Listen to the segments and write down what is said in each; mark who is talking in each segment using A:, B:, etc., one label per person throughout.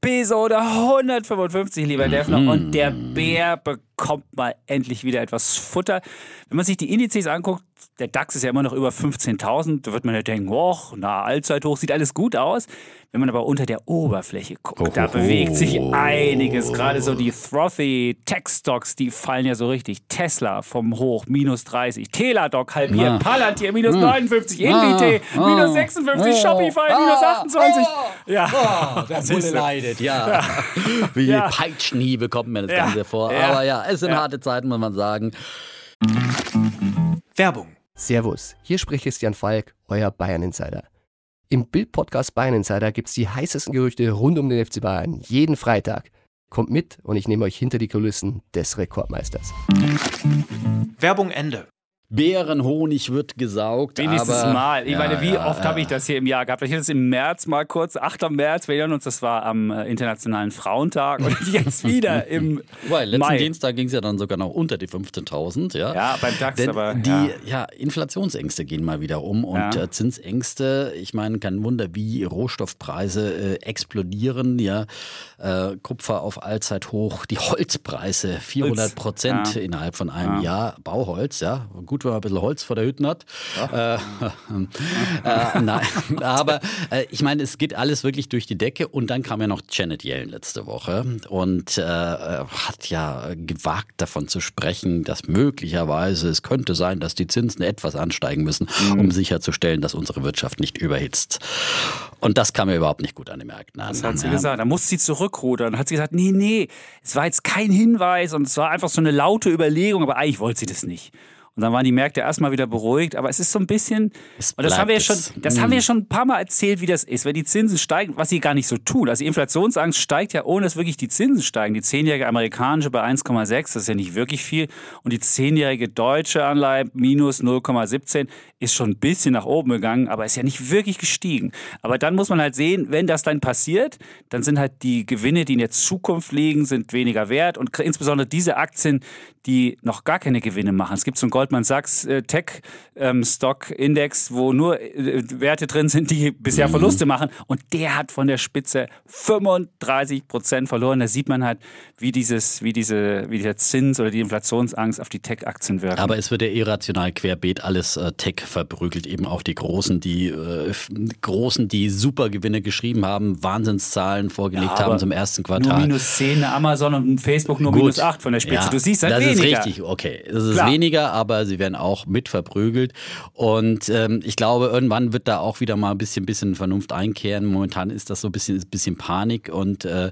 A: Episode 155, lieber
B: Mhm.
A: Defner. Und der Bär bekommt mal endlich wieder etwas Futter. Wenn man sich die Indizes anguckt, der DAX ist ja immer noch über 15.000. Da wird man ja denken, och, na, Allzeithoch, sieht alles gut aus. Wenn man aber unter der Oberfläche guckt, da bewegt sich einiges. Gerade so die Frothy Tech-Stocks, die fallen ja so richtig. Tesla vom Hoch, minus 30. Teladoc halbiert.
B: Ah.
A: Palantir, minus 59.
B: Ah.
A: Invite,
B: Ah.
A: minus 56.
B: Ah.
A: Shopify, minus 28. Ja.
B: Der
A: Siehste.
B: Bulle leidet, ja. Wie
A: Ja.
B: Peitschenhiebe kommt mir das
A: Ja.
B: Ganze vor.
A: Ja.
B: Aber ja, es sind
A: Ja.
B: harte Zeiten, muss man sagen.
A: Werbung.
C: Servus, hier spricht Christian Falk, euer Bayern Insider. Im Bild-Podcast Bayern Insider gibt's die heißesten Gerüchte rund um den FC Bayern jeden Freitag. Kommt mit und ich nehme euch hinter die Kulissen des Rekordmeisters.
D: Werbung Ende.
B: Bärenhonig wird gesaugt.
A: Wenigstens
B: aber,
A: mal. Ich
B: Ja,
A: meine, wie
B: ja,
A: oft
B: ja.
A: habe ich das hier im Jahr gehabt? Ich hatte es im März mal kurz, 8. März, wir erinnern uns, das war am äh, Internationalen Frauentag und jetzt wieder im
B: Wobei, letzten
A: Mai.
B: Dienstag ging es ja dann sogar noch unter die 15.000, ja.
A: Ja, beim DAX,
B: Denn
A: aber
B: die
A: ja.
B: Inflationsängste gehen mal wieder um und äh, Zinsängste, ich meine, kein Wunder, wie Rohstoffpreise äh, explodieren, ja. Äh, Kupfer auf Allzeithoch, die Holzpreise 400 Prozent innerhalb von einem Jahr, Bauholz, ja. Gut, wenn man ein bisschen Holz vor der Hütte hat. Äh, äh, nein, aber äh, ich meine, es geht alles wirklich durch die Decke und dann kam ja noch Janet Yellen letzte Woche und äh, hat ja gewagt davon zu sprechen, dass möglicherweise es könnte sein, dass die Zinsen etwas ansteigen müssen,
A: Mhm.
B: um sicherzustellen, dass unsere Wirtschaft nicht überhitzt. Und das kam mir überhaupt nicht gut an den Märkten an.
A: Das hat sie
B: ja.
A: gesagt. Da musste sie zurückrudern. Hat sie gesagt, nee, nee, es war jetzt kein Hinweis und es war einfach so eine laute Überlegung, aber eigentlich wollte sie das nicht. Und dann waren die Märkte erstmal wieder beruhigt, aber es ist so ein bisschen, und das haben wir ja schon, das haben wir ja schon ein paar Mal erzählt, wie das ist, wenn die Zinsen steigen, was sie gar nicht so tun. Also die Inflationsangst steigt ja, ohne dass wirklich die Zinsen steigen. Die zehnjährige amerikanische bei 1,6, das ist ja nicht wirklich viel, und die zehnjährige deutsche Anleihe minus 0,17 ist schon ein bisschen nach oben gegangen, aber ist ja nicht wirklich gestiegen. Aber dann muss man halt sehen, wenn das dann passiert, dann sind halt die Gewinne, die in der Zukunft liegen, sind weniger wert und insbesondere diese Aktien, die noch gar keine Gewinne machen. Es gibt so einen Goldman Sachs äh, Tech ähm, Stock Index, wo nur äh, Werte drin sind, die bisher Verluste machen und der hat von der Spitze 35 Prozent verloren. Da sieht man halt, wie dieses, wie diese, wie der Zins oder die Inflationsangst auf die Tech-Aktien wirkt.
B: Aber es wird ja irrational querbeet alles äh, Tech verprügelt, eben auch die Großen, die äh, Großen, die super Gewinne geschrieben haben, Wahnsinnszahlen vorgelegt
A: Ja,
B: haben zum ersten
A: nur
B: Quartal.
A: minus 10 Amazon und Facebook nur
B: Gut.
A: minus 8 von der Spitze.
B: Ja,
A: du siehst halt
B: das
A: weniger.
B: ist richtig, okay. Das ist
A: Klar.
B: weniger, aber sie werden auch mit verprügelt. Und ähm, ich glaube, irgendwann wird da auch wieder mal ein bisschen, bisschen Vernunft einkehren. Momentan ist das so ein bisschen, ein bisschen Panik. Und äh,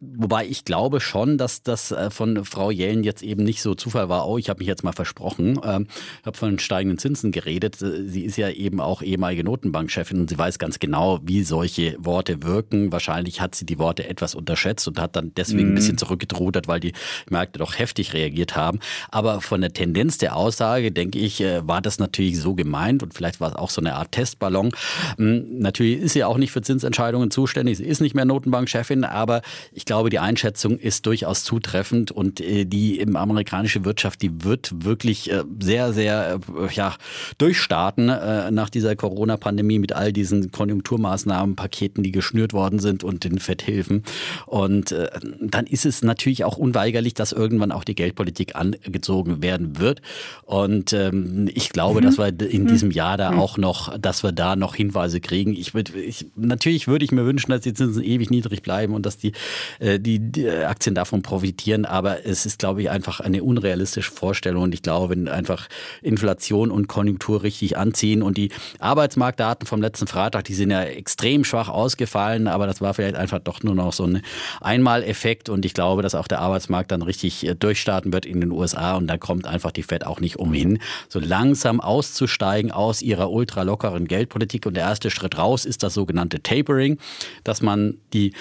B: wobei ich glaube schon, dass das äh, von Frau Jellen jetzt eben nicht so Zufall war. Oh, ich habe mich jetzt mal versprochen. Ähm, ich habe von steigenden Zinsen geredet. Äh, Sie ist ja eben auch ehemalige Notenbankchefin und sie weiß ganz genau, wie solche Worte wirken. Wahrscheinlich hat sie die Worte etwas unterschätzt und hat dann deswegen ein bisschen zurückgerudert, weil die Märkte doch heftig reagiert haben. Aber von der Tendenz der Aussage, denke ich, äh, war das natürlich so gemeint und vielleicht war es auch so eine Art Testballon. Hm, Natürlich ist sie auch nicht für Zinsentscheidungen zuständig, sie ist nicht mehr Notenbankchefin, aber ich glaube, die Einschätzung ist durchaus zutreffend und äh, die im amerikanische Wirtschaft, die wird wirklich äh, sehr, sehr ja, durchstarten nach dieser Corona-Pandemie mit all diesen Konjunkturmaßnahmen, Paketen, die geschnürt worden sind und den Fetthilfen. Und dann ist es natürlich auch unweigerlich, dass irgendwann auch die Geldpolitik angezogen werden wird. Und ähm, ich glaube, dass wir in diesem Jahr da auch noch, dass wir da noch Hinweise kriegen. Ich ich, natürlich würde ich mir wünschen, dass die Zinsen ewig niedrig bleiben und dass die, äh, die, die Aktien davon profitieren. Aber es ist, glaube ich, einfach eine unrealistische Vorstellung. Und ich glaube, wenn einfach Inflation und Konjunktur richtig anziehen und die Arbeitsmarktdaten vom letzten Freitag, die sind ja extrem schwach ausgefallen, aber das war vielleicht einfach doch nur noch so ein Einmaleffekt. Und ich glaube, dass auch der Arbeitsmarkt dann richtig äh, durchstarten wird in den USA. Und da kommt einfach die Fed auch nicht umhin, so langsam auszusteigen aus ihrer ultralockeren Geldpolitik. Und der erste Schritt raus ist das sogenannte Tapering, dass man die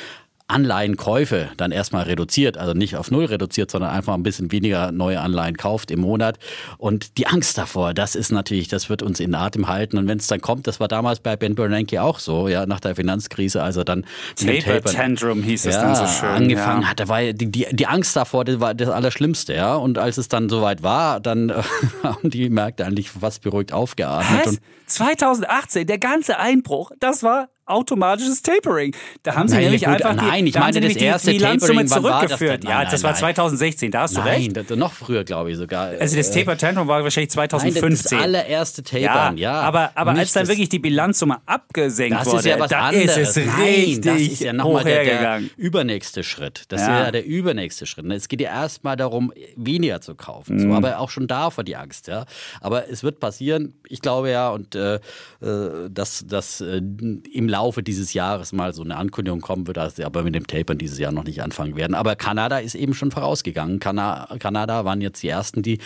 B: Anleihenkäufe dann erstmal reduziert, also nicht auf null reduziert, sondern einfach ein bisschen weniger neue Anleihen kauft im Monat. Und die Angst davor, das ist natürlich, das wird uns in Atem halten. Und wenn es dann kommt, das war damals bei Ben Bernanke auch so, ja, nach der Finanzkrise, also dann
A: Taper Tantrum hieß es
B: ja,
A: dann so schön.
B: angefangen
A: ja.
B: hat, da war die, die, die Angst davor, das war das Allerschlimmste, ja. Und als es dann soweit war, dann haben die Märkte eigentlich fast beruhigt aufgeatmet.
A: Was?
B: Und
A: 2018, der ganze Einbruch, das war automatisches Tapering. Da haben sie
B: Nein,
A: nämlich
B: gut,
A: einfach die,
B: nein, ich
A: da haben
B: meine, das
A: die
B: erste Tapering, wann war das
A: zurückgeführt.
B: denn?
A: ja,
B: Nein,
A: das war
B: nein,
A: 2016, da hast du recht.
B: Nein, noch früher, glaube ich sogar.
A: Also das
B: Äh,
A: Taper Tantrum war wahrscheinlich
B: Nein, das,
A: 2015.
B: das allererste Tapern, ja.
A: aber, aber
B: Nicht
A: als dann wirklich die Bilanzsumme abgesenkt
B: Das
A: wurde,
B: ist ja was
A: da
B: anderes.
A: ist es
B: Nein,
A: richtig
B: das ist ja nochmal der, der übernächste Schritt. Das
A: Ja.
B: ist ja der übernächste Schritt. Es geht ja erstmal darum, weniger zu kaufen. So,
A: Mhm.
B: aber auch schon davor die Angst. Ja. Aber es wird passieren, ich glaube ja, und äh, äh, dass, dass äh, im Laufe dieses Jahres mal so eine Ankündigung kommen wird, dass sie aber mit dem Tapern dieses Jahr noch nicht anfangen werden. Aber Kanada ist eben schon vorausgegangen. Kana Kanada waren jetzt die Ersten, die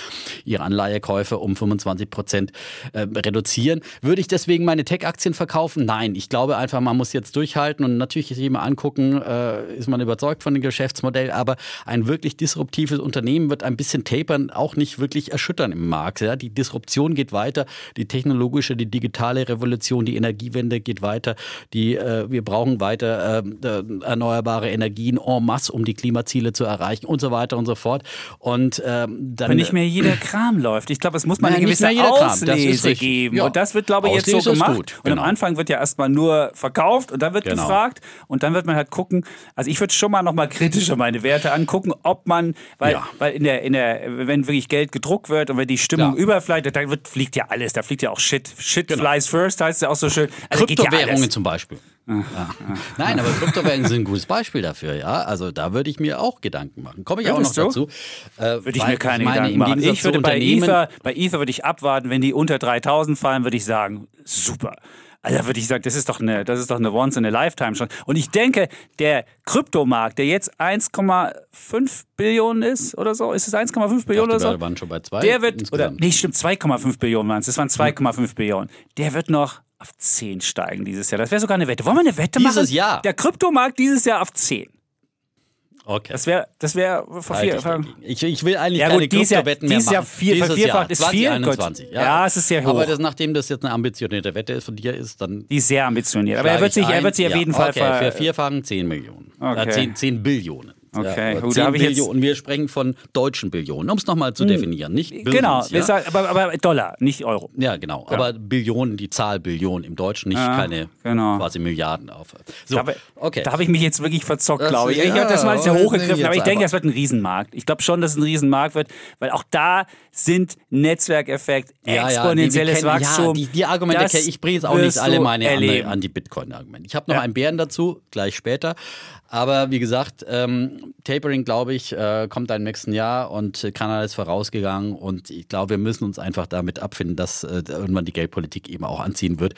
B: ihre Anleihekäufe um 25 Prozent äh, reduzieren. Würde ich deswegen meine Tech-Aktien verkaufen? Nein. Ich glaube einfach, man muss jetzt durchhalten und natürlich sich mal angucken, äh, ist man überzeugt von dem Geschäftsmodell, aber ein wirklich disruptives Unternehmen wird ein bisschen tapern auch nicht wirklich erschüttern im Markt. Ja? Die Disruption geht weiter, die technologische, die digitale Revolution, die Energiewende geht weiter, die, äh, wir brauchen weiter äh, äh, erneuerbare Energien en masse, um die Klimaziele zu erreichen und so weiter und so fort. Und ähm, dann
A: Wenn nicht mehr jeder Kram läuft. Ich glaube, es muss mal
B: Nein,
A: eine gewisse Auslese geben.
B: Ja.
A: Und das wird, glaube ich, jetzt so
B: Auslese ist
A: gemacht.
B: gut.
A: Und am
B: Genau.
A: Anfang wird ja erstmal nur verkauft und dann wird
B: Genau.
A: gefragt und dann wird man halt gucken. Also ich würde schon mal nochmal kritischer meine Werte angucken, ob man, weil,
B: Ja.
A: weil in der, in der, wenn wirklich Geld gedruckt wird und wenn die Stimmung
B: Ja.
A: überfliegt, dann wird, fliegt ja alles. Da fliegt ja auch Shit. Shit flies first heißt es ja auch so schön. Also geht ja
B: Kryptowährungen
A: alles.
B: Beispiel. Ja. Nein, aber Kryptowährungen sind ein gutes Beispiel dafür, ja. Also da würde ich mir auch Gedanken machen. Komme ich auch noch
A: Würdest du?
B: dazu. Äh,
A: Würde ich mir keine
B: meine,
A: Gedanken machen. Ich würde bei Ether, bei Ether würde ich abwarten, wenn die unter 3000 fallen, würde ich sagen, super. Also da würde ich sagen, das ist doch eine, das ist doch eine Once in a Lifetime schon. Und ich denke, der Kryptomarkt, der jetzt 1,5 Billionen ist oder so, ist es 1,5 Billionen oder so?
B: wir waren schon bei zwei
A: Der wird, oder,
B: insgesamt.
A: nee, stimmt, 2,5 Billionen waren es. Das waren 2,5 Billionen. Der wird noch auf 10 steigen dieses Jahr. Das wäre sogar eine Wette. Wollen wir eine Wette machen?
B: Dieses Jahr?
A: Der Kryptomarkt dieses Jahr auf 10.
B: Okay.
A: Das wäre, das
B: Halte
A: vier,
B: ich, ich, will eigentlich
A: Ja,
B: keine
A: gut, dieses Jahr-
B: Kryptowetten mehr
A: dieses Jahr vier-
B: Dieses
A: vervierfacht
B: Jahr,
A: ist viel,
B: 2021.
A: gut. Ja, es ist sehr hoch.
B: Aber das, nachdem das jetzt eine ambitionierte Wette ist von dir ist, dann
A: Die ist sehr ambitioniert. Aber er wird sich,
B: ich
A: er
B: ein.
A: wird sich auf
B: Ja,
A: jeden Fall
B: okay,
A: ver
B: für vierfachen 10 Millionen.
A: Okay.
B: Äh, 10, 10 Billionen.
A: Okay,
B: Ja,
A: gut,
B: 10
A: da habe ich jetzt-.
B: Wir sprechen von deutschen Billionen, um es nochmal zu definieren. Nicht Billions,
A: Genau,
B: ja?
A: sagen, aber, aber Dollar, nicht Euro.
B: Ja, genau. Aber Billionen, die Zahl Billionen im Deutschen, nicht
A: Ja,
B: keine
A: genau.
B: quasi Milliarden auf. So,
A: Da, habe-
B: okay.
A: da habe ich mich jetzt wirklich verzockt, glaube ich. Ich
B: ja,
A: habe das mal sehr hochgegriffen, aber ich denke, das wird ein Riesenmarkt. Ich glaube schon, dass es ein Riesenmarkt wird, weil auch da sind Netzwerkeffekt,
B: Ja, ja,
A: exponentielles
B: kennen-
A: Wachstum.
B: Ja, die, die Argumente,
A: Das
B: ich bringe jetzt auch nicht alle meine an,
A: erleben.
B: an die Bitcoin-Argumente. Ich habe noch
A: Ja.
B: einen Bären dazu, gleich später. Aber wie gesagt, ähm, Tapering, glaube ich, äh, kommt im nächsten Jahr und Kanada ist vorausgegangen. Und ich glaube, wir müssen uns einfach damit abfinden, dass äh, irgendwann die Geldpolitik eben auch anziehen wird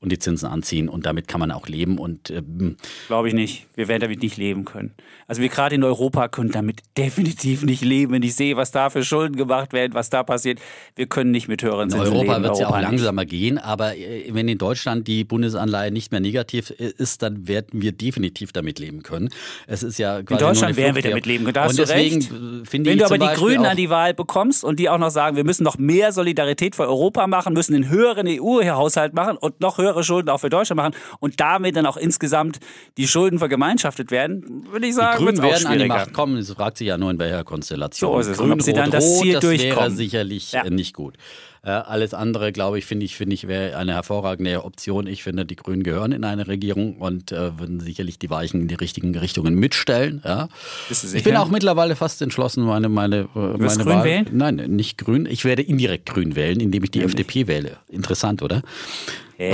B: und die Zinsen anziehen. Und damit kann man auch leben. Und ähm,
A: Glaube ich nicht. Wir werden damit nicht leben können. Also wir gerade in Europa können damit definitiv nicht leben. Wenn ich sehe, was da für Schulden gemacht werden, was da passiert, wir können nicht mit höheren
B: In
A: Zinsen
B: Europa
A: leben.
B: wird es ja auch
A: Europa nicht.
B: langsamer gehen, aber äh, wenn in Deutschland die Bundesanleihe nicht mehr negativ äh, ist, dann werden wir definitiv damit leben können. Es ist ja
A: In
B: quasi
A: Deutschland werden wir damit leben können. Da hast
B: Und
A: du
B: deswegen
A: recht. Wenn du aber die
B: Beispiel
A: Grünen an die Wahl bekommst und die auch noch sagen, wir müssen noch mehr Solidarität für Europa machen, müssen einen höheren EU-Haushalt machen und noch höhere Schulden auch für Deutschland machen und damit dann auch insgesamt die Schulden vergemeinschaftet werden, würde ich
B: die
A: sagen, wird
B: Grünen werden an die. Macht kommen. Es fragt sich ja nur in welcher Konstellation.
A: So ist es. Und
B: Grün,
A: ob sie dann
B: Rot,
A: das
B: Rot,
A: Ziel
B: das wäre
A: durchkommen.
B: sicherlich
A: Ja.
B: nicht gut. Äh, alles andere, glaube ich, finde ich, finde ich, wäre eine hervorragende Option. Ich finde, die Grünen gehören in eine Regierung und äh, würden sicherlich die Weichen in die richtigen Richtungen mitstellen. Ja.
A: Du
B: Ich bin auch mittlerweile fast entschlossen, meine, meine, äh, meine
A: wirst grün
B: Wahl.
A: wählen?
B: Nein, nicht grün. Ich werde indirekt grün wählen, indem ich die FDP wähle. Interessant, oder?
A: Hä?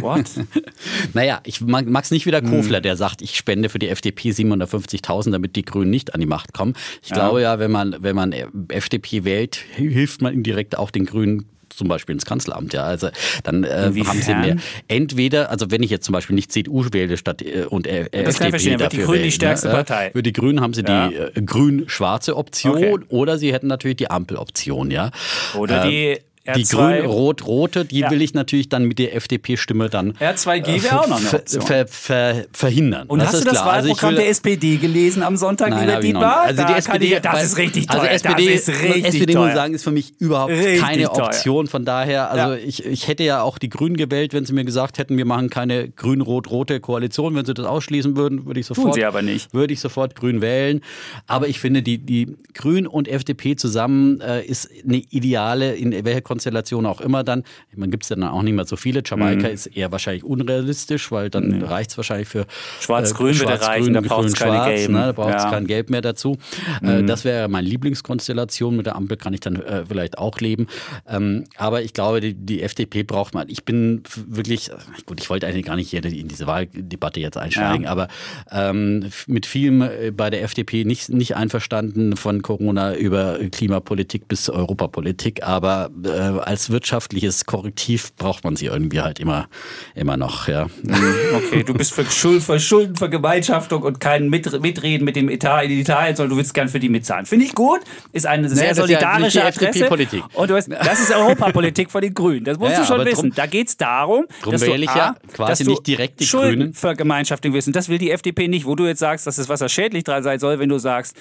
A: What?
B: Naja, ich mag es nicht wie
A: Hm.
B: der Kofler, der sagt, ich spende für die FDP 750.000, damit die Grünen nicht an die Macht kommen. Ich glaube ja, wenn man, wenn man FDP wählt, hilft man indirekt auch den Grünen zum Beispiel ins Kanzleramt, ja. Also dann äh, haben sie mehr. Entweder, also wenn ich jetzt zum Beispiel nicht CDU wähle statt äh, und äh,
A: Das kann ich
B: FDP
A: wird die
B: dafür
A: Grünen die
B: wählen,
A: stärkste
B: ne?
A: Partei.
B: Für die Grünen haben sie
A: Ja.
B: die äh, grün-schwarze Option
A: Okay.
B: oder sie hätten natürlich die Ampeloption, ja.
A: Oder
B: Ähm,
A: die
B: die grün-rot-rote, die ja. will ich natürlich dann mit der FDP-Stimme dann
A: R2G wäre auch noch eine Option.
B: Ver, ver, verhindern.
A: Und das hast du das klar. Also Wahlprogramm also der SPD gelesen am Sonntag,
B: Nein, lieber Dietmar?
A: Also die SPD, ich, das ist richtig also teuer. Also SPD, das ist richtig SPD
B: teuer. muss sagen, ist für mich überhaupt richtig keine Option. Von daher, also ja. ich, ich hätte ja auch die Grünen gewählt, wenn sie mir gesagt hätten, wir machen keine grün-rot-rote Koalition. Wenn sie das ausschließen würden, würde ich sofort,
A: Tun sie aber nicht.
B: Würde ich sofort Grün wählen. Aber ich finde, die, die Grünen und FDP zusammen äh, ist eine ideale, in welcher Konstellation auch immer dann. Man gibt es dann auch nicht mehr so viele. Jamaika mhm. ist eher wahrscheinlich unrealistisch, weil dann nee. reicht es wahrscheinlich für
A: Schwarz-Grün äh, Schwarz, reichen, da braucht es keine Gelb.
B: Ne, da braucht es ja. kein Gelb mehr dazu. Äh, mhm. das wäre meine Lieblingskonstellation. Mit der Ampel kann ich dann äh, vielleicht auch leben. Ähm, aber ich glaube, die, die FDP braucht man. Ich bin wirklich, gut, ich wollte eigentlich gar nicht hier in diese Wahldebatte jetzt einsteigen, ja. aber ähm, mit vielem äh, bei der FDP nicht, nicht einverstanden von Corona über Klimapolitik bis Europapolitik, aber äh, als wirtschaftliches Korrektiv braucht man sie irgendwie halt immer, immer noch. Ja.
A: Mhm, okay, du bist für Schuld, für Schuldenvergemeinschaftung und kein Mit Mitreden mit dem Etat in Italien, sondern du willst gern für die mitzahlen. Finde ich gut, ist eine sehr naja, solidarische ja Adresse.
B: Politik.
A: Und du weißt, das ist Europapolitik von den Grünen. Das musst ja, du schon wissen. Drum, da geht es darum,
B: dass du,
A: ich
B: ja quasi nicht direkt die Grünen.
A: Schuldenvergemeinschaftung wissen. Das will die FDP nicht, wo du jetzt sagst, dass es was schädlich dran sein soll, wenn du sagst,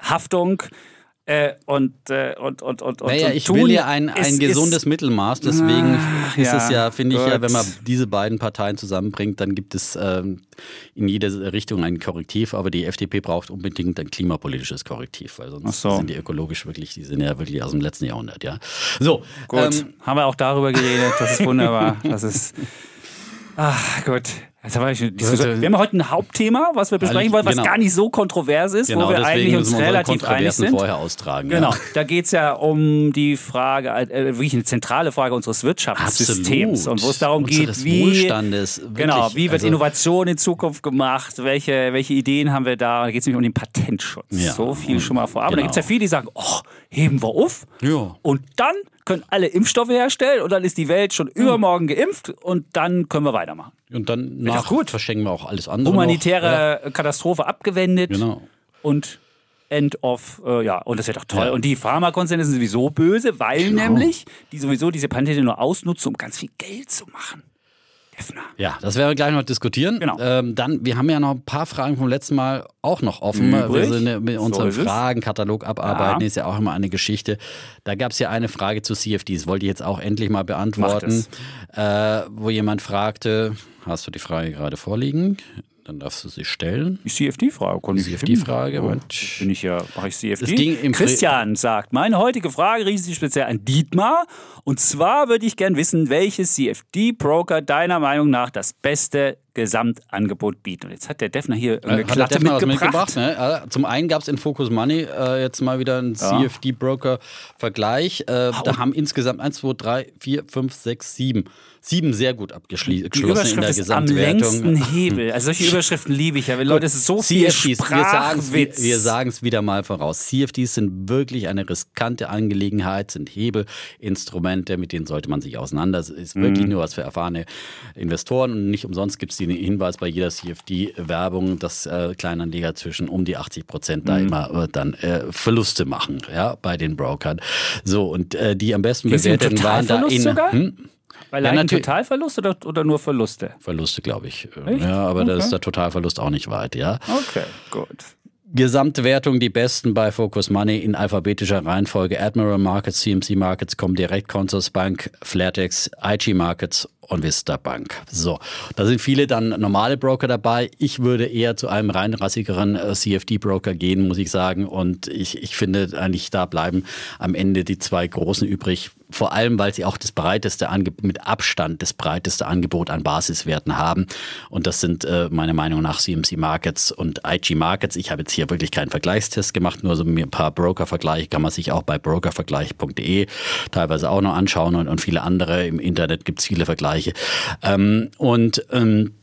A: Haftung äh, und, äh, und, und, und,
B: naja,
A: und
B: ich tun, will ja ein, ein ist, gesundes ist, Mittelmaß. Deswegen ah, ist ja, es ja, finde ich ja, wenn man diese beiden Parteien zusammenbringt, dann gibt es ähm, in jede Richtung ein Korrektiv. Aber die FDP braucht unbedingt ein klimapolitisches Korrektiv, weil sonst so. sind die ökologisch wirklich, die sind ja wirklich aus dem letzten Jahrhundert. Ja. So,
A: gut. Ähm, haben wir auch darüber geredet. Das ist wunderbar. Das ist. Ach, gut. Wir, haben heute ein Hauptthema, was wir besprechen wollen, was genau. gar nicht so kontrovers ist,
B: genau,
A: wo wir eigentlich uns relativ einig sind.
B: vorher austragen.
A: Genau, ja. da geht es ja um die Frage, äh, wirklich eine zentrale Frage unseres Wirtschaftssystems
B: Absolut.
A: und wo es darum geht, wie, genau, wie wird also, Innovation in Zukunft gemacht, welche, welche Ideen haben wir da, da geht es nämlich um den Patentschutz. Ja, so viel schon mal vorab. Genau. Und da gibt es ja viele, die sagen, oh, heben wir auf
B: ja.
A: und dann können alle Impfstoffe herstellen und dann ist die Welt schon hm. übermorgen geimpft und dann können wir weitermachen.
B: Und dann nach gut. verschenken wir auch alles andere.
A: Humanitäre ja. Katastrophe abgewendet.
B: Genau.
A: Und End of, äh, ja, und das wäre doch toll. Ja. Und die Pharmakonzerne sind sowieso böse, weil genau. nämlich die sowieso diese Patente nur ausnutzen, um ganz viel Geld zu machen.
B: Defner. Ja, das werden wir gleich noch diskutieren.
A: Genau.
B: Ähm, dann, wir haben ja noch ein paar Fragen vom letzten Mal auch noch offen.
A: Übrig.
B: Wir sind mit unserem so Fragenkatalog abarbeiten, ja. ist ja auch immer eine Geschichte. Da gab es ja eine Frage zu CFDs, wollte ich jetzt auch endlich mal beantworten, äh, wo jemand fragte, hast du die Frage gerade vorliegen? Dann darfst du sie stellen.
A: Die CFD-Frage.
B: Die CFD-Frage.
A: Oh, bin ich ja, mache ich CFD. Christian sagt, meine heutige Frage richtet sich speziell an Dietmar. Und zwar würde ich gern wissen, welches CFD-Broker deiner Meinung nach das beste Gesamtangebot bieten. Und jetzt hat der Defner hier eine
B: hat Klatte mitgebracht. mitgebracht ne? Zum einen gab es in Focus Money äh, jetzt mal wieder einen ja. CFD-Broker-Vergleich. Äh, da haben insgesamt 1, 2, 3, 4, 5, 6, 7 sieben sehr gut abgeschlossen in der Gesamtwertung. Am
A: längsten Hebel. Also solche Überschriften liebe ich ja. Wenn Leute, es ist so viel CFDs,
B: Wir sagen es wieder mal voraus. CFDs sind wirklich eine riskante Angelegenheit, sind Hebelinstrumente, mit denen sollte man sich auseinandersetzen. Ist wirklich mhm. nur was für erfahrene Investoren und nicht umsonst gibt es den Hinweis bei jeder CFD-Werbung, dass äh, Kleinanleger zwischen um die 80 Prozent da mhm. immer äh, dann äh, Verluste machen, ja, bei den Brokern. So, und äh, die am besten bewerteten waren da in. Hm?
A: Weil ja, Totalverlust oder, oder nur Verluste?
B: Verluste, glaube ich. Echt? Ja, aber okay. da ist der Totalverlust auch nicht weit, ja.
A: Okay, gut.
B: Gesamtwertung die besten bei Focus Money in alphabetischer Reihenfolge. Admiral Markets, CMC Markets, Comdirect, Consorsbank, Flatex, IG Markets und Vista Bank. So, da sind viele dann normale Broker dabei. Ich würde eher zu einem reinrassigeren äh, CFD-Broker gehen, muss ich sagen. Und ich, ich finde eigentlich, da bleiben am Ende die zwei großen übrig. Vor allem, weil sie auch das breiteste Angebot, mit Abstand das breiteste Angebot an Basiswerten haben. Und das sind äh, meiner Meinung nach CMC Markets und IG Markets. Ich habe jetzt hier wirklich keinen Vergleichstest gemacht, nur so ein paar Broker-Vergleiche kann man sich auch bei brokervergleich.de teilweise auch noch anschauen und, und viele andere. Im Internet gibt es viele Vergleiche Bereiche. Ähm, und ähm,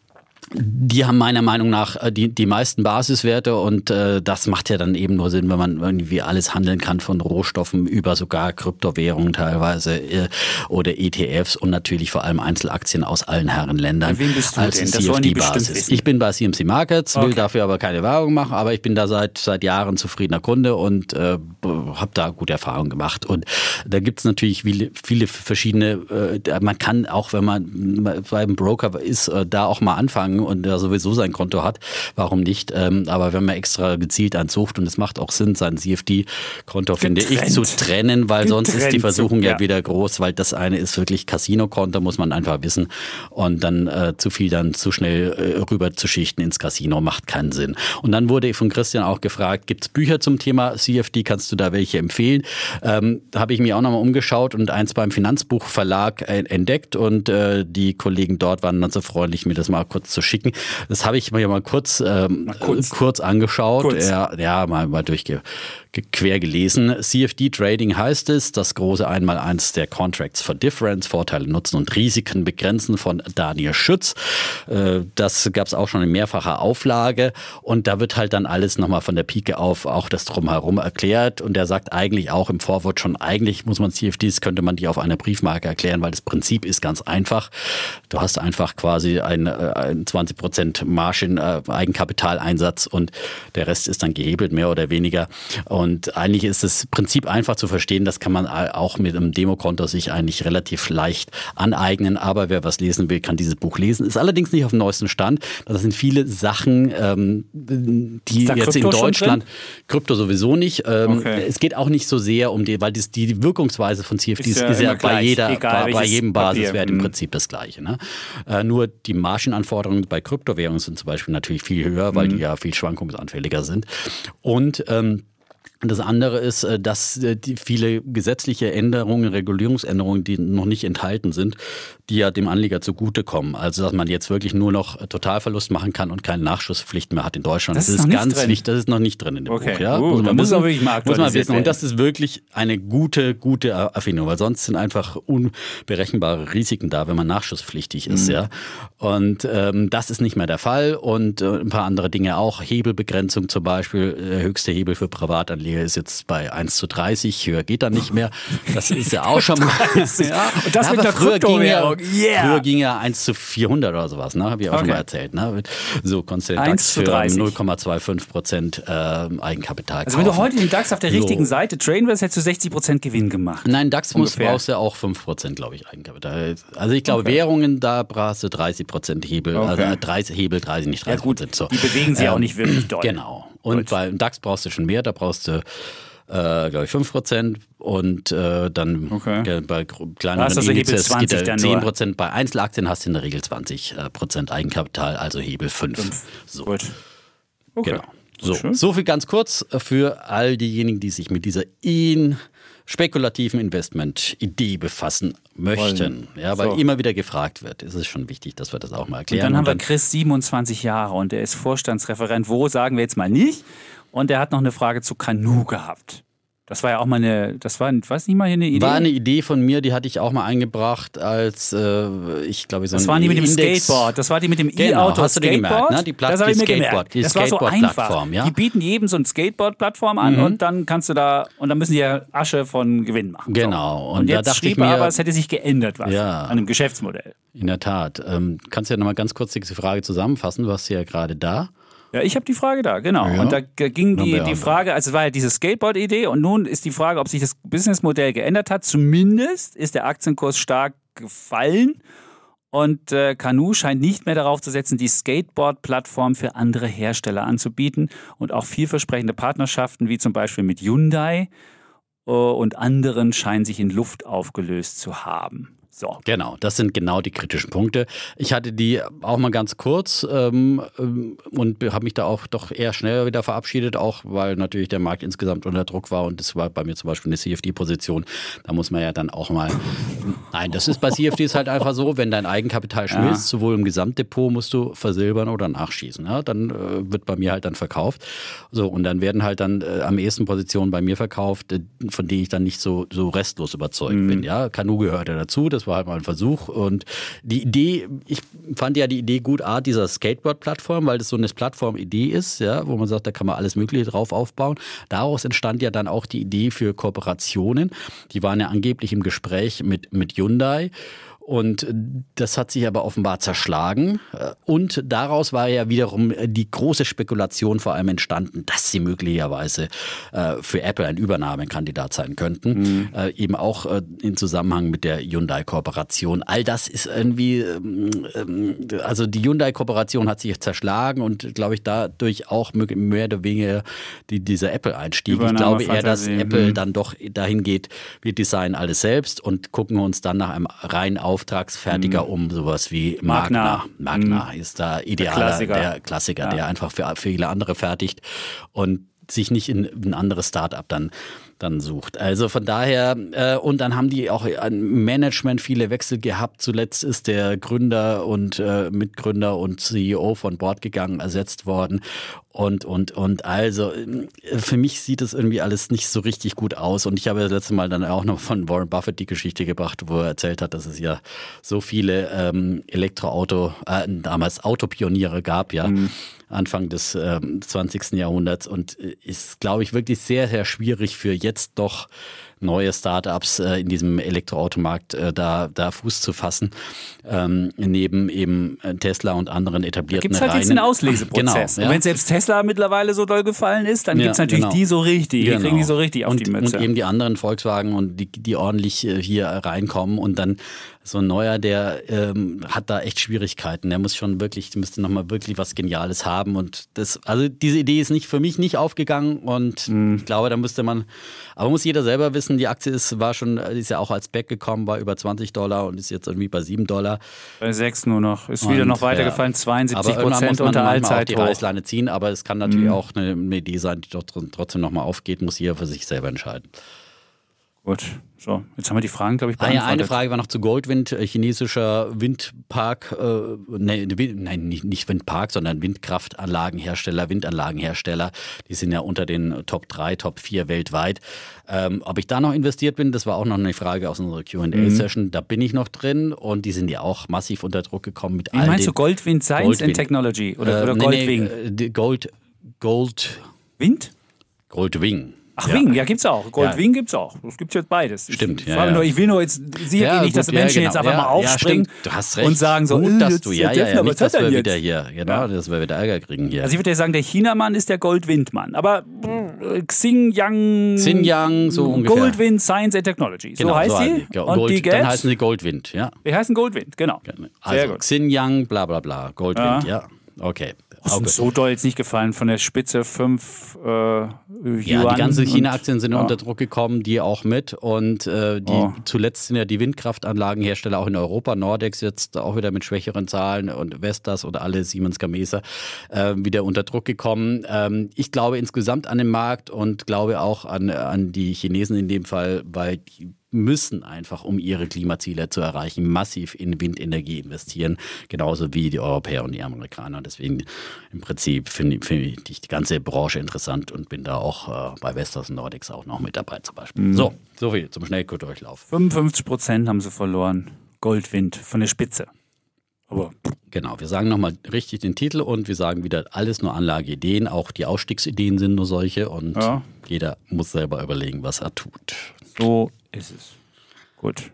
B: die haben meiner Meinung nach äh, die, die meisten Basiswerte und äh, das macht ja dann eben nur Sinn, wenn man irgendwie alles handeln kann von Rohstoffen über sogar Kryptowährungen teilweise äh, oder ETFs und natürlich vor allem Einzelaktien aus allen Herrenländern.
A: Bei wem bist du
B: als
A: denn? Das wollen die wissen.
B: Ich bin bei CMC Markets, will
A: Okay.
B: dafür aber keine Werbung machen, aber ich bin da seit, seit Jahren zufriedener Kunde und äh, habe da gute Erfahrungen gemacht. Und da gibt es natürlich viele, viele verschiedene, äh, man kann auch, wenn man beim Broker ist, äh, da auch mal anfangen und der sowieso sein Konto hat, warum nicht? Ähm, aber wenn man extra gezielt eins sucht und es macht auch Sinn, sein CFD-Konto, finde ich,
A: Getrennt.
B: zu trennen, weil sonst ist die
A: Getrennt,
B: Versuchung ja
A: ja.
B: wieder groß, weil das eine ist wirklich Casino-Konto, muss man einfach wissen. Und dann äh, zu viel dann zu schnell äh, rüber zu schichten ins Casino macht keinen Sinn. Und dann wurde von Christian auch gefragt, gibt es Bücher zum Thema CFD? Kannst du da welche empfehlen? Ähm, da habe ich mir auch nochmal umgeschaut und eins beim Finanzbuchverlag äh, entdeckt und äh, die Kollegen dort waren dann so freundlich, mir das mal kurz zu schicken. Das habe ich mir mal kurz, ähm,
A: kurz.
B: Äh, kurz angeschaut.
A: Kurz.
B: Ja, ja, mal, mal durchge ge- quer gelesen. CFD Trading heißt es, das große Einmaleins der Contracts for Difference, Vorteile, Nutzen und Risiken begrenzen von Daniel Schütz. Äh, Das gab es auch schon in mehrfacher Auflage und da wird halt dann alles nochmal von der Pike auf auch das Drumherum erklärt und er sagt eigentlich auch im Vorwort schon, eigentlich muss man CFDs, könnte man die auf einer Briefmarke erklären, weil das Prinzip ist ganz einfach. Du hast einfach quasi ein, äh, ein 20% Margin, äh, Eigenkapitaleinsatz und der Rest ist dann gehebelt, mehr oder weniger. Und eigentlich ist das Prinzip einfach zu verstehen, das kann man auch mit einem Demokonto sich eigentlich relativ leicht aneignen. Aber wer was lesen will, kann dieses Buch lesen. Ist allerdings nicht auf dem neuesten Stand. Das sind viele Sachen, ähm, die
A: Ist
B: jetzt
A: Krypto
B: in Deutschland, Krypto sowieso nicht. Ähm,
A: Okay.
B: Es geht auch nicht so sehr um die, weil das, die Wirkungsweise von CFDs
A: Ist
B: ist
A: ja
B: ja,
A: immer
B: bei,
A: gleich,
B: jeder, bei, bei jedem. Basiswert im
A: Mhm.
B: Prinzip das Gleiche. Ne? Äh, nur die Margenanforderungen bei Kryptowährungen sind zum Beispiel natürlich viel höher, weil
A: Mhm.
B: die ja viel schwankungsanfälliger sind. Und ähm, das andere ist, äh, dass äh, die viele gesetzliche Änderungen, Regulierungsänderungen, die noch nicht enthalten sind, die ja dem Anleger zugutekommen. Also dass man jetzt wirklich nur noch Totalverlust machen kann und keine Nachschusspflicht mehr hat in Deutschland.
A: Das ist noch nicht
B: ganz
A: drin.
B: wichtig. Das ist noch nicht drin in dem
A: Okay.
B: Buch. Ja?
A: Uh, da muss es auch wirklich mal
B: muss man wissen. Und das ist wirklich eine gute, gute Erfindung, weil sonst sind einfach unberechenbare Risiken da, wenn man nachschusspflichtig ist.
A: Mhm.
B: Ja? Und ähm, das ist nicht mehr der Fall. Und äh, ein paar andere Dinge auch. Hebelbegrenzung zum Beispiel. Der höchste Hebel für Privatanleger ist jetzt bei 1 zu 30. Höher geht dann nicht mehr. Das ist ja auch schon mal. ja.
A: Und das mit
B: aber
A: einer
B: früher ging, ja.
A: Yeah.
B: früher ging ja 1 zu 400 oder sowas. Ne? Habe ich auch schon
A: Okay.
B: mal erzählt. Ne? So konntest du den
A: 1
B: DAX für
A: 30.
B: 0,25 Prozent äh, Eigenkapital
A: Also wenn du heute den DAX auf der
B: So.
A: richtigen Seite traden würdest, hättest du 60% Gewinn gemacht.
B: Nein, DAX muss,
A: Ungefähr.
B: brauchst du auch 5%, glaube ich, Eigenkapital. Also ich glaube, Währungen, da brauchst du 30% Hebel.
A: Okay.
B: Also 30 Hebel, 30, nicht 30%.
A: Ja gut,
B: so.
A: die bewegen sich auch
B: Ähm,
A: nicht wirklich doll.
B: Genau. Und
A: Gut.
B: beim DAX brauchst du schon mehr, da brauchst du äh, glaube ich, 5% und äh, dann
A: Okay.
B: äh, bei kleineren
A: also
B: Indizes
A: 20
B: geht er
A: nur.
B: 10%. Bei Einzelaktien hast du in der Regel 20% Eigenkapital, also Hebel 5. So.
A: Gut. Okay.
B: Genau. So, so viel ganz kurz für all diejenigen, die sich mit dieser in spekulativen Investment-Idee befassen möchten. Ja, weil
A: So.
B: immer wieder gefragt wird. Es ist schon wichtig, dass wir das auch mal
A: Und
B: erklären.
A: dann haben wir
B: Und
A: Chris, 27 Jahre und der ist Vorstandsreferent. Wo sagen wir jetzt mal nicht? Und der hat noch eine Frage zu Kanu gehabt. Das war ja auch mal eine, das war, weiß nicht mal hier eine Idee.
B: War eine Idee von mir, die hatte ich auch mal eingebracht als, äh, ich glaube, so
A: das
B: ein
A: waren die mit dem
B: Index.
A: Skateboard. Das war die mit dem
B: Genau,
A: E-Auto
B: hast du die gemerkt,
A: Skateboard.
B: ne? Die Platt-
A: das
B: die Skateboard- die
A: das war so einfach.
B: ja.
A: Die bieten jedem so eine Skateboard-Plattform an und dann kannst du da und dann müssen die ja Asche von Gewinn machen.
B: Genau.
A: So.
B: Und
A: Und,
B: da
A: jetzt
B: dachte
A: schrieb
B: ich mir-
A: aber, es hätte sich geändert was
B: Ja.
A: an dem Geschäftsmodell.
B: In der Tat. Ähm, kannst du ja nochmal ganz kurz diese Frage zusammenfassen? Du hast sie ja gerade da.
A: Ja, ich habe die Frage da, genau.
B: Ja.
A: Und da ging die, die. Frage, also es war ja diese Skateboard-Idee und nun ist die Frage, ob sich das Businessmodell geändert hat. Zumindest ist der Aktienkurs stark gefallen und äh, Canoe scheint nicht mehr darauf zu setzen, die Skateboard-Plattform für andere Hersteller anzubieten und auch vielversprechende Partnerschaften wie zum Beispiel mit Hyundai äh, und anderen scheinen sich in Luft aufgelöst zu haben. So.
B: Genau, das sind genau die kritischen Punkte. Ich hatte die auch mal ganz kurz ähm, ähm, und habe mich da auch doch eher schnell wieder verabschiedet, auch weil natürlich der Markt insgesamt unter Druck war und das war bei mir zum Beispiel eine CFD-Position. Da muss man ja dann auch mal. Nein, das ist bei CFDs halt einfach so, wenn dein Eigenkapital schmilzt, sowohl im Gesamtdepot musst du versilbern oder nachschießen. Ja? Dann äh, wird bei mir halt dann verkauft. So, und dann werden halt dann äh, am ehesten Positionen bei mir verkauft, äh, von denen ich dann nicht so, so restlos überzeugt bin. Ja, Kanu gehört ja dazu, das das war halt mal ein Versuch. Und die Idee, ich fand ja die Idee gut, Art dieser Skateboard-Plattform, weil das so eine Plattform-Idee ist, ja, wo man sagt, da kann man alles Mögliche drauf aufbauen. Daraus entstand ja dann auch die Idee für Kooperationen. Die waren ja angeblich im Gespräch mit, mit Hyundai. Und das hat sich aber offenbar zerschlagen. Und daraus war ja wiederum die große Spekulation vor allem entstanden, dass sie möglicherweise äh, für Apple ein Übernahmekandidat sein könnten. Mhm. Äh, eben auch äh, in Zusammenhang mit der Hyundai-Kooperation. All das ist irgendwie, ähm, also die Hyundai-Kooperation hat sich zerschlagen und glaube ich dadurch auch mehr oder weniger die, dieser Apple-Einstieg. Ich glaube eher, dass Apple mhm. dann doch dahin geht, wir designen alles selbst und gucken uns dann nach einem rein auf Auftragsfertiger mhm. um, sowas wie Magna. Magna, Magna mhm. ist da ideal, der Klassiker, der, Klassiker ja. der einfach für viele andere fertigt und sich nicht in ein anderes Startup dann dann sucht. Also von daher, äh, und dann haben die auch ein Management viele Wechsel gehabt. Zuletzt ist der Gründer und äh, Mitgründer und CEO von Bord gegangen, ersetzt worden. Und, und, und also äh, für mich sieht das irgendwie alles nicht so richtig gut aus. Und ich habe das letzte Mal dann auch noch von Warren Buffett die Geschichte gebracht, wo er erzählt hat, dass es ja so viele ähm, Elektroauto, äh, damals Autopioniere gab, ja. Mhm. Anfang des äh, 20. Jahrhunderts und äh, ist, glaube ich, wirklich sehr, sehr schwierig für jetzt doch neue Startups äh, in diesem Elektroautomarkt äh, da, da Fuß zu fassen, ähm, neben eben äh, Tesla und anderen etablierten
A: Gibt es halt jetzt einen Ausleseprozess. Genau, ja. Und wenn selbst Tesla mittlerweile so doll gefallen ist, dann ja, gibt es natürlich genau. die so richtig, genau. die kriegen die so richtig auf
B: und,
A: die Mütze.
B: Und eben die anderen Volkswagen und die, die ordentlich äh, hier reinkommen und dann so ein neuer, der ähm, hat da echt Schwierigkeiten. Der muss schon wirklich, müsste nochmal wirklich was Geniales haben. Und das, also diese Idee ist nicht für mich nicht aufgegangen und mhm. ich glaube, da müsste man, aber muss jeder selber wissen, die Aktie ist, war schon, ist ja auch als Back gekommen, war über 20 Dollar und ist jetzt irgendwie bei 7 Dollar.
A: Bei 6 nur noch. Ist und, wieder noch weitergefallen, ja. 72 Prozent unter Allzeit.
B: die Reißleine ziehen, aber es kann natürlich mhm. auch eine, eine Idee sein, die doch trotzdem nochmal aufgeht, muss jeder für sich selber entscheiden.
A: Gut, so, jetzt haben wir die Fragen, glaube ich,
B: beantwortet. Ah ja, eine Frage war noch zu Goldwind, äh, chinesischer Windpark, äh, nee, nein, nicht, nicht Windpark, sondern Windkraftanlagenhersteller, Windanlagenhersteller. Die sind ja unter den Top 3, Top 4 weltweit. Ähm, ob ich da noch investiert bin, das war auch noch eine Frage aus unserer QA-Session. Mhm. Da bin ich noch drin und die sind ja auch massiv unter Druck gekommen mit
A: Wie all meinst du Goldwind Science Goldwind. and Technology oder, äh, oder Goldwing?
B: Nee, äh, Gold, Gold.
A: Wind?
B: Goldwing.
A: Ach, ja. Wing, ja, gibt's auch. Gold ja. Wing gibt's auch. Das gibt's jetzt beides.
B: Stimmt,
A: ich, ja, ja. Nur, ich will nur jetzt, sicher ja, nicht, gut, dass Menschen genau. jetzt einfach mal aufspringen und sagen so,
B: gut, dass du, ja, ja, ja, nicht, dass wir wieder hier, genau, dass wir wieder Ärger kriegen hier.
A: Also ich würde ja sagen, der Chinamann ist der Goldwindmann. Aber äh, Xinjiang,
B: Xinjiang, so ungefähr.
A: Goldwind Science and Technology. So genau, heißt so die.
B: die. Und die Dann heißen sie Goldwind, ja.
A: Die heißen Goldwind, genau.
B: Also Xinjiang, bla bla bla, Goldwind, ja. Okay.
A: Uns so doll jetzt nicht gefallen von der Spitze 5 äh, Yuan.
B: Ja, die ganzen China-Aktien sind ja. unter Druck gekommen, die auch mit. Und äh, die oh. zuletzt sind ja die Windkraftanlagenhersteller auch in Europa. Nordex jetzt auch wieder mit schwächeren Zahlen und Vestas oder alle Siemens Gamesa äh, wieder unter Druck gekommen. Ähm, ich glaube insgesamt an den Markt und glaube auch an, an die Chinesen in dem Fall, weil die müssen einfach, um ihre Klimaziele zu erreichen, massiv in Windenergie investieren, genauso wie die Europäer und die Amerikaner. Deswegen im Prinzip finde find ich die ganze Branche interessant und bin da auch äh, bei Vestas Nordics auch noch mit dabei zum Beispiel. Mhm. So, so viel zum Schnellkurzdurchlauf.
A: 55 Prozent haben sie verloren. Goldwind von der Spitze.
B: Aber genau, wir sagen nochmal richtig den Titel und wir sagen wieder alles nur Anlageideen. Auch die Ausstiegsideen sind nur solche und ja. jeder muss selber überlegen, was er tut.
A: So ist es. Gut.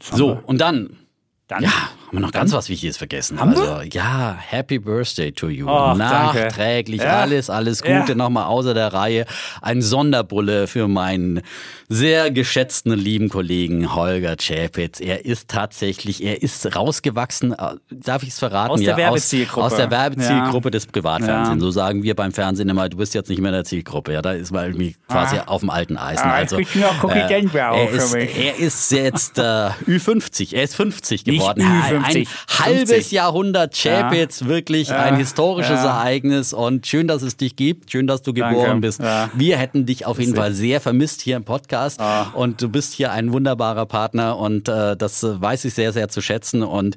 B: So, und dann dann, ja, haben wir noch ganz was Wichtiges vergessen.
A: Haben
B: also,
A: wir?
B: ja, Happy Birthday to you. Oh, Nachträglich ja. alles, alles Gute ja. nochmal außer der Reihe. Ein Sonderbulle für meinen sehr geschätzten lieben Kollegen Holger Czapitz. Er ist tatsächlich, er ist rausgewachsen, äh, darf ich es verraten?
A: Aus der Werbezielgruppe.
B: Aus, aus der Werbezielgruppe ja. des Privatfernsehens. So sagen wir beim Fernsehen immer, du bist jetzt nicht mehr in der Zielgruppe. Ja, da ist man irgendwie quasi ah. auf dem alten Eisen. Ah, also,
A: ich noch äh, er,
B: ist, er ist jetzt äh, Ü50, er ist 50 geworden geworden. Ein, ein halbes 50. Jahrhundert Chapitz, ja. wirklich ja. ein historisches ja. Ereignis und schön, dass es dich gibt, schön, dass du geboren Danke. bist. Wir hätten dich auf jeden Fall sehr vermisst hier im Podcast ah. und du bist hier ein wunderbarer Partner und äh, das weiß ich sehr, sehr zu schätzen und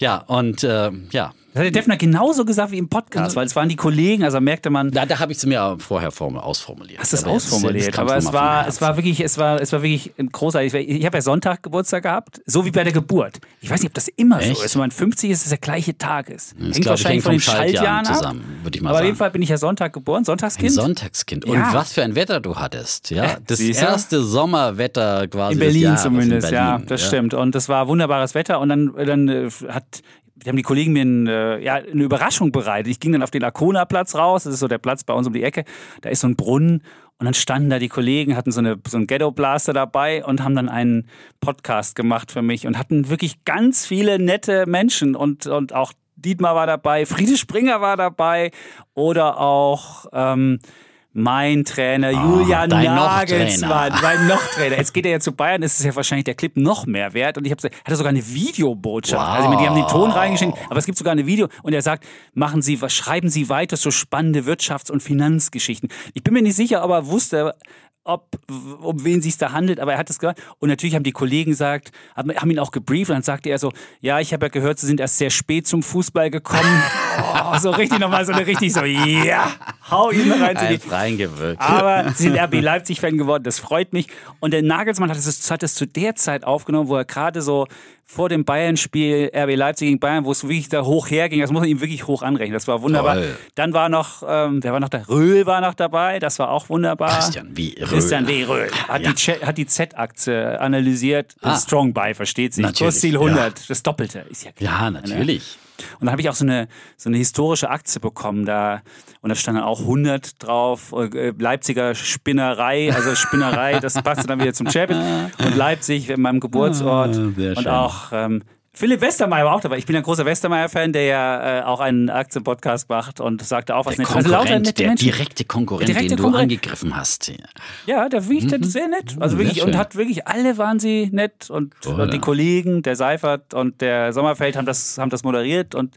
B: ja, und äh, ja,
A: Das hat der Defner genauso gesagt wie im Podcast, weil es waren die Kollegen, also merkte man.
B: Na, da habe ich es mir vorher form- ausformuliert.
A: Hast du es ausformuliert? aber es war, es war wirklich, es war, es war wirklich großartig. Ich habe ja Sonntag Geburtstag gehabt, so wie bei der Geburt. Ich weiß nicht, ob das immer so
B: Echt?
A: ist. Wenn man 50 ist, dass der gleiche Tag ist.
B: Das, glaub ich, hängt vom Schaltjahren zusammen, würde ich mal
A: Aber auf
B: sagen.
A: jeden Fall bin ich ja Sonntag geboren,
B: Ein
A: Sonntagskind.
B: Sonntagskind. Und
A: Ja.
B: was für ein Wetter du hattest. Ja, das
A: Siehst du?
B: erste Sommerwetter quasi.
A: in
B: des
A: Berlin
B: Jahres
A: zumindest,
B: in
A: ja,
B: Berlin.
A: das stimmt. Und das war wunderbares Wetter. Und dann, dann äh, hat haben die Kollegen mir ein, äh, ja, eine Überraschung bereitet. Ich ging dann auf den Arkona-Platz raus, das ist so der Platz bei uns um die Ecke. Da ist so ein Brunnen und dann standen da die Kollegen, hatten so, eine, so einen Ghetto-Blaster dabei und haben dann einen Podcast gemacht für mich und hatten wirklich ganz viele nette Menschen und, und auch Dietmar war dabei, Friede Springer war dabei oder auch ähm, mein Trainer Julian
B: dein
A: Nagelsmann,
B: Noch-Trainer.
A: mein Noch-Trainer. Jetzt geht er ja zu Bayern, ist es ja wahrscheinlich der Clip noch mehr wert. Und ich habe hatte sogar eine Videobotschaft.
B: Wow.
A: Also ich meine, die haben den Ton reingeschickt, aber es gibt sogar eine Video und er sagt, machen Sie, was schreiben Sie weiter so spannende Wirtschafts- und Finanzgeschichten. Ich bin mir nicht sicher, ob er wusste, ob, um wen sich da handelt, aber er hat es gehört. Und natürlich haben die Kollegen gesagt, haben, haben ihn auch gebrieft und dann sagte er so, ja, ich habe ja gehört, Sie sind erst sehr spät zum Fußball gekommen. oh, so richtig nochmal so eine richtig so, ja, hau ihn rein
B: Einfach reingewirkt.
A: aber sie sind RB Leipzig-Fan geworden, das freut mich. Und der Nagelsmann hat es, hat es zu der Zeit aufgenommen, wo er gerade so vor dem Bayern-Spiel RB Leipzig gegen Bayern, wo es wirklich da hoch herging, das muss man ihm wirklich hoch anrechnen. Das war wunderbar.
B: Toll.
A: Dann war noch, ähm, wer war noch da? Röhl war noch dabei, das war auch wunderbar.
B: Christian W. Röhl.
A: Christian W. Röhl hat
B: Ja.
A: die die Z-Aktie analysiert.
B: Ah.
A: Strong Buy, versteht sich.
B: Natürlich,
A: Kursziel 100, das Doppelte. Ist ja klar.
B: Ja,
A: ne?
B: natürlich.
A: Und dann habe ich auch so eine, so eine historische Aktie bekommen da. Und da stand dann auch 100 drauf. äh, Leipziger Spinnerei, also Spinnerei, das passte dann wieder zum Champions. Und Leipzig, in meinem Geburtsort.
B: Ah,
A: und auch ähm, Philipp Westermeier war auch dabei. Ich bin ein großer Westermeier-Fan, der ja äh, auch einen Aktien-Podcast macht und sagte auch was
B: Der
A: Nettes. Also lauter nette
B: der
A: Menschen.
B: direkte Konkurrent,
A: Der direkte
B: den du
A: Konkurrent.
B: angegriffen hast.
A: Ja, der wirklich sehr nett. Also
B: sehr
A: wirklich, und
B: schön.
A: hat wirklich, alle waren sie nett. Und,
B: Toll,
A: und die
B: ja.
A: Kollegen, der Seifert und der Sommerfeld haben das, haben das moderiert und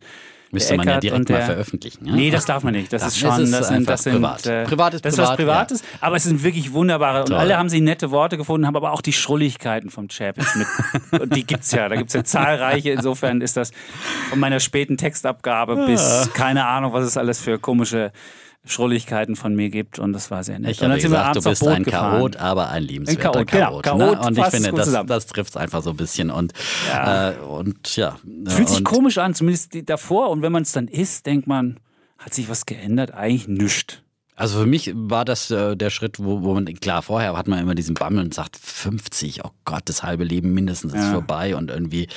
B: Müsste man ja direkt
A: und
B: mal veröffentlichen. Ja?
A: Nee, das darf man nicht. Das
B: Das
A: ist schon,
B: ist
A: das sind, das sind,
B: privat.
A: äh,
B: Privat ist
A: das ist was
B: privat,
A: Privates, aber es sind wirklich wunderbare. Und
B: Toll.
A: alle haben sie nette Worte gefunden, haben aber auch die Schrulligkeiten vom Champions mit. Und die gibt's ja, da gibt's ja zahlreiche. Insofern ist das von meiner späten Textabgabe bis keine Ahnung, was es alles für komische Schrulligkeiten von mir gibt. Und das war sehr nett.
B: Ich habe gesagt, du bist ein
A: gefahren.
B: Chaot, aber ein liebenswerter
A: Ein Chaot, genau.
B: Chaot.
A: Chaot
B: ne? Und ich finde, das,
A: zusammen.
B: das trifft es einfach so ein bisschen. Und
A: Ja.
B: äh, und ja.
A: Fühlt sich
B: und,
A: komisch an, zumindest davor. Und wenn man es dann isst, denkt man, hat sich was geändert? Eigentlich nichts.
B: Also für mich war das äh, der Schritt, wo, wo man, klar, vorher hat man immer diesen Bammel und sagt, 50, oh Gott, das halbe Leben mindestens ist
A: Ja.
B: vorbei und irgendwie,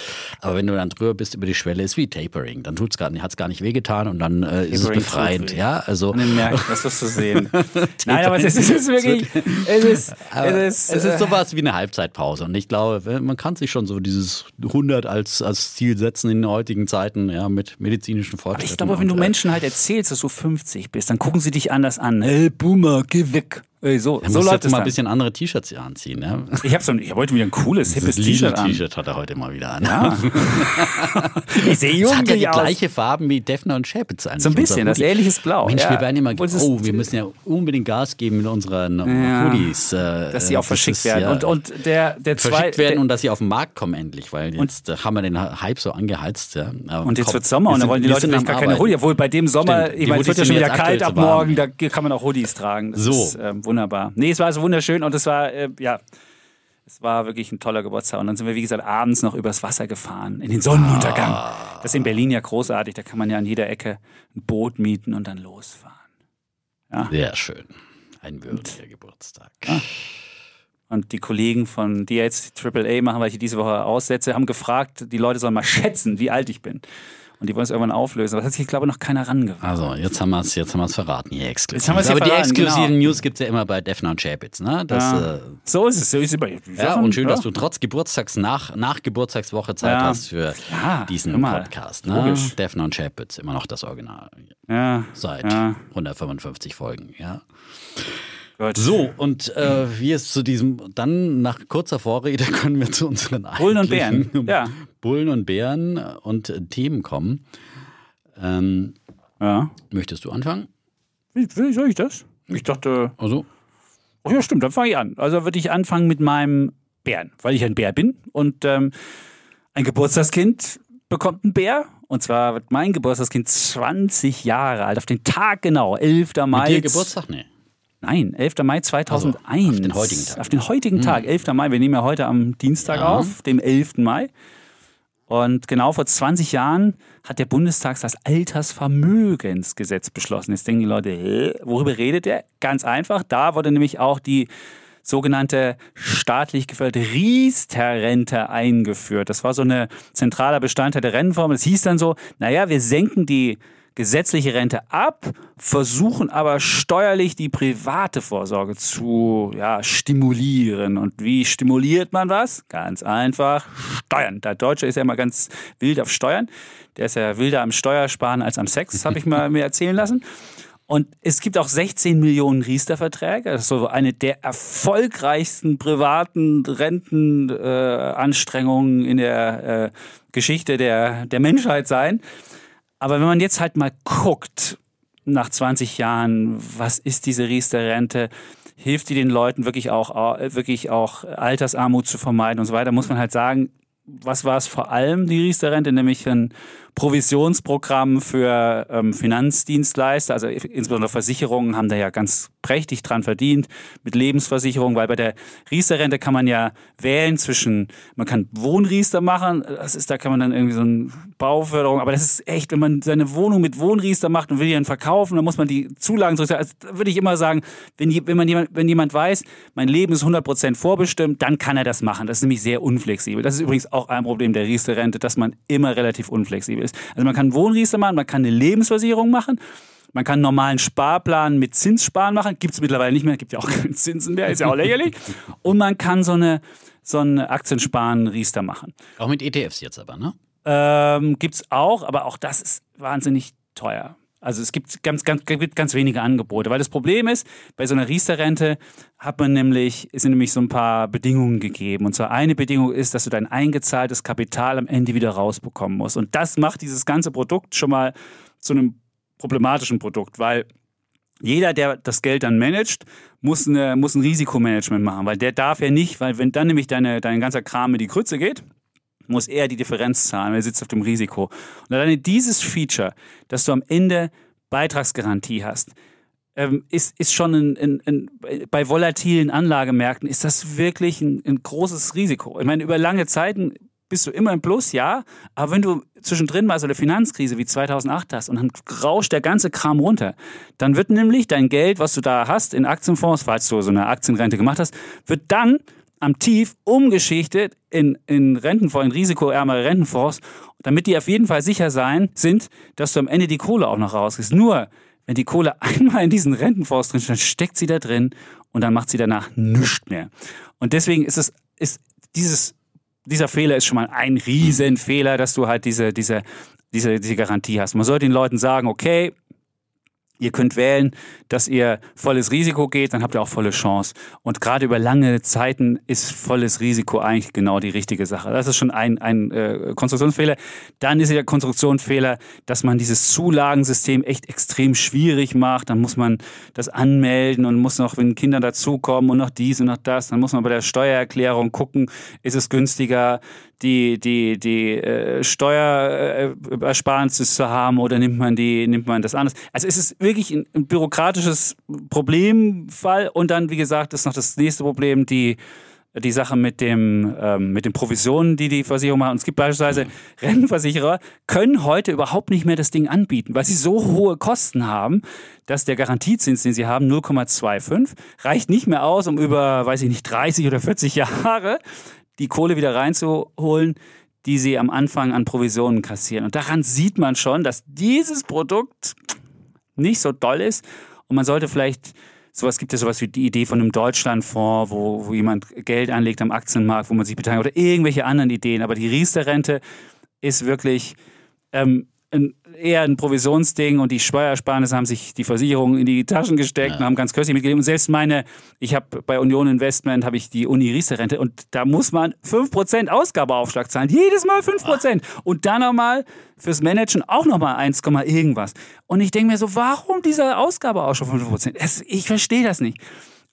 B: aber wenn du dann drüber bist über die Schwelle, ist wie Tapering, dann tut's gar nicht, hat's gar nicht wehgetan und dann äh, ist es befreiend, ja, also.
A: Und dann merkt, das wirst du sehen. Nein, aber es ist, es ist wirklich, es ist,
B: Aber
A: es ist,
B: es
A: äh,
B: ist sowas wie eine Halbzeitpause und ich glaube, man kann sich schon so dieses 100 als, als Ziel setzen in den heutigen Zeiten, ja, mit medizinischen
A: Aber
B: Fortschritten.
A: ich glaube, wenn du
B: äh,
A: Menschen halt erzählst, dass du 50 bist, dann gucken sie dich anders an. Hey, Boomer, geh weg. So, so es
B: mal ein bisschen andere T-Shirts hier anziehen, ja.
A: Ich habe so, hab heute wieder ein cooles, hippes T-Shirt an.
B: T-Shirt hat er heute mal wieder an.
A: Ja. ich sehe
B: Das hat ja die
A: aus.
B: gleiche Farben wie Defner und eigentlich.
A: So ein bisschen, das ähnliches Blau.
B: Mensch,
A: ja.
B: wir werden immer, oh, wir müssen ja unbedingt Gas geben mit unseren
A: Ja.
B: Hoodies. Äh,
A: dass sie auch verschickt
B: ist
A: werden. Und, und der, der zwei,
B: verschickt werden
A: der,
B: und dass sie auf den Markt kommen endlich, weil jetzt äh, haben wir den Hype so angeheizt. Ja. Aber
A: Und jetzt
B: komm,
A: wird Sommer
B: wir
A: und dann
B: sind-
A: wollen die Leute vielleicht gar keine
B: Arbeiten.
A: Hoodie. Obwohl bei dem Sommer,
B: Stimmt,
A: ich meine, es wird
B: Hoodies
A: ja schon wieder kalt ab morgen, da kann man auch Hoodies tragen.
B: So.
A: Wunderbar. Nee, es war also wunderschön und es war, äh, ja, es war wirklich ein toller Geburtstag. Und dann sind wir, wie gesagt, abends noch übers Wasser gefahren, in den Sonnenuntergang.
B: Ah.
A: Das ist in Berlin ja großartig, da kann man ja an jeder Ecke ein Boot mieten und dann losfahren.
B: Sehr schön. Ein würdiger Geburtstag.
A: Ah. Und die Kollegen von, die jetzt AAA machen, weil ich die diese Woche aussetze, haben gefragt, die Leute sollen mal schätzen, wie alt ich bin. Und die wollen es irgendwann auflösen. Aber das hat sich, glaube ich, noch keiner rangewagt.
B: Also, jetzt haben wir es jetzt haben wir's verraten, hier exklusiv.
A: Jetzt haben wir's ja
B: Aber die
A: verraten,
B: exklusiven
A: genau.
B: News gibt es ja immer bei Defner und Chapitz. Ne? Das,
A: Ja.
B: äh,
A: So ist es. So ist es.
B: Ja, und schön, dass du trotz Geburtstags nach, nach Geburtstagswoche Zeit
A: Ja.
B: hast für
A: Ja,
B: diesen Podcast. Ne?
A: logisch.
B: Defner und Chapitz, immer noch das Original.
A: Ja,
B: Seit
A: Ja.
B: 155 Folgen, ja.
A: Gut.
B: So, und äh, wie es zu diesem, dann nach kurzer Vorrede können wir zu unseren
A: Bullen und Bären, ja.
B: Bullen und Bären und äh, Themen kommen. Ähm,
A: Ja.
B: möchtest du anfangen?
A: Wie, wie soll ich das? Ich dachte,
B: Also,
A: oh ja, stimmt, dann fange ich an. Also würde ich anfangen mit meinem Bären, weil ich ein Bär bin und ähm, ein Geburtstagskind bekommt einen Bär Und zwar wird mein Geburtstagskind 20 Jahre alt, auf den Tag genau, 11. Mai.
B: Mit dir Geburtstag? Nee.
A: Nein, 11. Mai 2001.
B: Also, auf den heutigen Tag.
A: Auf den heutigen Tag, 11. Mai. Wir nehmen ja heute am Dienstag
B: Ja.
A: auf, dem 11. Mai. Und genau vor 20 Jahren hat der Bundestag das Altersvermögensgesetz beschlossen. Jetzt denken die Leute, hä, worüber redet der? Ganz einfach, da wurde nämlich auch die sogenannte staatlich geförderte Riester-Rente eingeführt. Das war so ein zentraler Bestandteil der Rentenform. Das hieß dann so, naja, wir senken die gesetzliche Rente ab, versuchen aber steuerlich die private Vorsorge zu ja, stimulieren. Und wie stimuliert man was? Ganz einfach, Steuern. Der Deutsche ist ja immer ganz wild auf Steuern. Der ist ja wilder am Steuersparen als am Sex, habe ich mal mir erzählen lassen. Und es gibt auch 16 Millionen Riester-Verträge. Das ist so eine der erfolgreichsten privaten Rentenanstrengungen äh, in der äh, Geschichte der, der Menschheit sein. Aber wenn man jetzt halt mal guckt, nach 20 Jahren, was ist diese Riester-Rente? Hilft die den Leuten wirklich auch, wirklich auch Altersarmut zu vermeiden und so weiter, muss man halt sagen, was war es vor allem, die Riester-Rente, nämlich ein Provisionsprogramm für ähm, Finanzdienstleister, also insbesondere Versicherungen haben da ja ganz prächtig dran verdient mit Lebensversicherung, weil bei der Riester-Rente kann man ja wählen zwischen, man kann Wohnriester machen, das ist, da kann man dann irgendwie so eine Bauförderung, aber das ist echt, wenn man seine Wohnung mit Wohnriester macht und will die dann verkaufen, dann muss man die Zulagen zurückzahlen. Also, da würde ich immer sagen, wenn, wenn, man jemand, wenn jemand weiß, mein Leben ist 100% vorbestimmt, dann kann er das machen. Das ist nämlich sehr unflexibel. Das ist übrigens auch ein Problem der Riester-Rente, dass man immer relativ unflexibel ist. Also man kann Wohnriester machen, man kann eine Lebensversicherung machen, man kann einen normalen Sparplan mit Zinssparen machen. Gibt es mittlerweile nicht mehr, gibt ja auch keine Zinsen mehr, ist ja auch lächerlich. Und man kann so eine, so eine Aktiensparen-Riester machen.
B: Auch mit ETFs jetzt aber, ne?
A: Ähm, gibt es auch, aber auch das ist wahnsinnig teuer. Also es gibt ganz, ganz, gibt ganz wenige Angebote, weil das Problem ist, bei so einer Riester-Rente hat man nämlich, sind nämlich so ein paar Bedingungen gegeben. Und zwar eine Bedingung ist, dass du dein eingezahltes Kapital am Ende wieder rausbekommen musst. Und das macht dieses ganze Produkt schon mal zu einem problematischen Produkt, weil jeder, der das Geld dann managt, muss, eine, muss ein Risikomanagement machen, weil der darf ja nicht, weil wenn dann nämlich deine, dein ganzer Kram in die Krütze geht, muss er die Differenz zahlen, weil er sitzt auf dem Risiko. Und alleine dieses Feature, dass du am Ende Beitragsgarantie hast, ähm, ist, ist schon ein, ein, ein, bei volatilen Anlagemärkten ist das wirklich ein, großes Risiko. Ich meine, über lange Zeiten bist du immer im Plus, ja, aber wenn du zwischendrin mal so eine Finanzkrise wie 2008 hast und dann rauscht der ganze Kram runter, dann wird nämlich dein Geld, was du da hast in Aktienfonds, falls du so eine Aktienrente gemacht hast, wird dann am Tief umgeschichtet in, in Rentenfonds, in risikoärmere Rentenfonds, damit die auf jeden Fall sicher sein sind, dass du am Ende die Kohle auch noch rauskriegst. Nur, wenn die Kohle einmal in diesen Rentenfonds drin steht, dann steckt sie da drin und dann macht sie danach nichts mehr. Und deswegen ist es, ist dieses, dieser Fehler ist schon mal ein Riesenfehler, dass du halt diese, diese, diese, diese Garantie hast. Man sollte den Leuten sagen, okay, Ihr könnt wählen, dass ihr volles Risiko geht, dann habt ihr auch volle Chance. Und gerade über lange Zeiten ist volles Risiko eigentlich genau die richtige Sache. Das ist schon ein, ein äh, Konstruktionsfehler. Dann ist der Konstruktionsfehler, dass man dieses Zulagensystem echt extrem schwierig macht. Dann muss man das anmelden und muss noch, wenn Kinder dazukommen und noch dies und noch das, dann muss man bei der Steuererklärung gucken, ist es günstiger, die, die, die äh, Steuerersparnis zu haben oder nimmt man die, nimmt man das anders? Also es ist wirklich ein, ein bürokratisches Problemfall und dann, wie gesagt, ist noch das nächste Problem, die die Sache mit dem ähm, mit den Provisionen, die die Versicherung machen. Und es gibt beispielsweise Rentenversicherer können heute überhaupt nicht mehr das Ding anbieten, weil sie so hohe Kosten haben, dass der Garantiezins, den sie haben, 0,25 reicht nicht mehr aus, um über, weiß ich nicht, 30 oder 40 Jahre die Kohle wieder reinzuholen, die sie am Anfang an Provisionen kassieren. Und daran sieht man schon, dass dieses Produkt nicht so toll ist und man sollte vielleicht sowas gibt ja sowas wie die Idee von einem Deutschlandfonds, wo, wo jemand Geld anlegt am Aktienmarkt, wo man sich beteiligt oder irgendwelche anderen Ideen. Aber die Riester-Rente ist wirklich ähm, ein, eher ein Provisionsding und die Steuersparnisse haben sich die Versicherungen in die Taschen gesteckt und haben ganz köstlich mitgegeben. Und selbst meine, ich habe bei Union Investment habe ich die Uni Riester-Rente und da muss man 5% Ausgabeaufschlag zahlen. Jedes Mal 5%. Und dann nochmal fürs Managen auch nochmal 1, irgendwas. Und ich denke mir so, warum dieser Ausgabeaufschlag von 5%? Es, ich verstehe das nicht.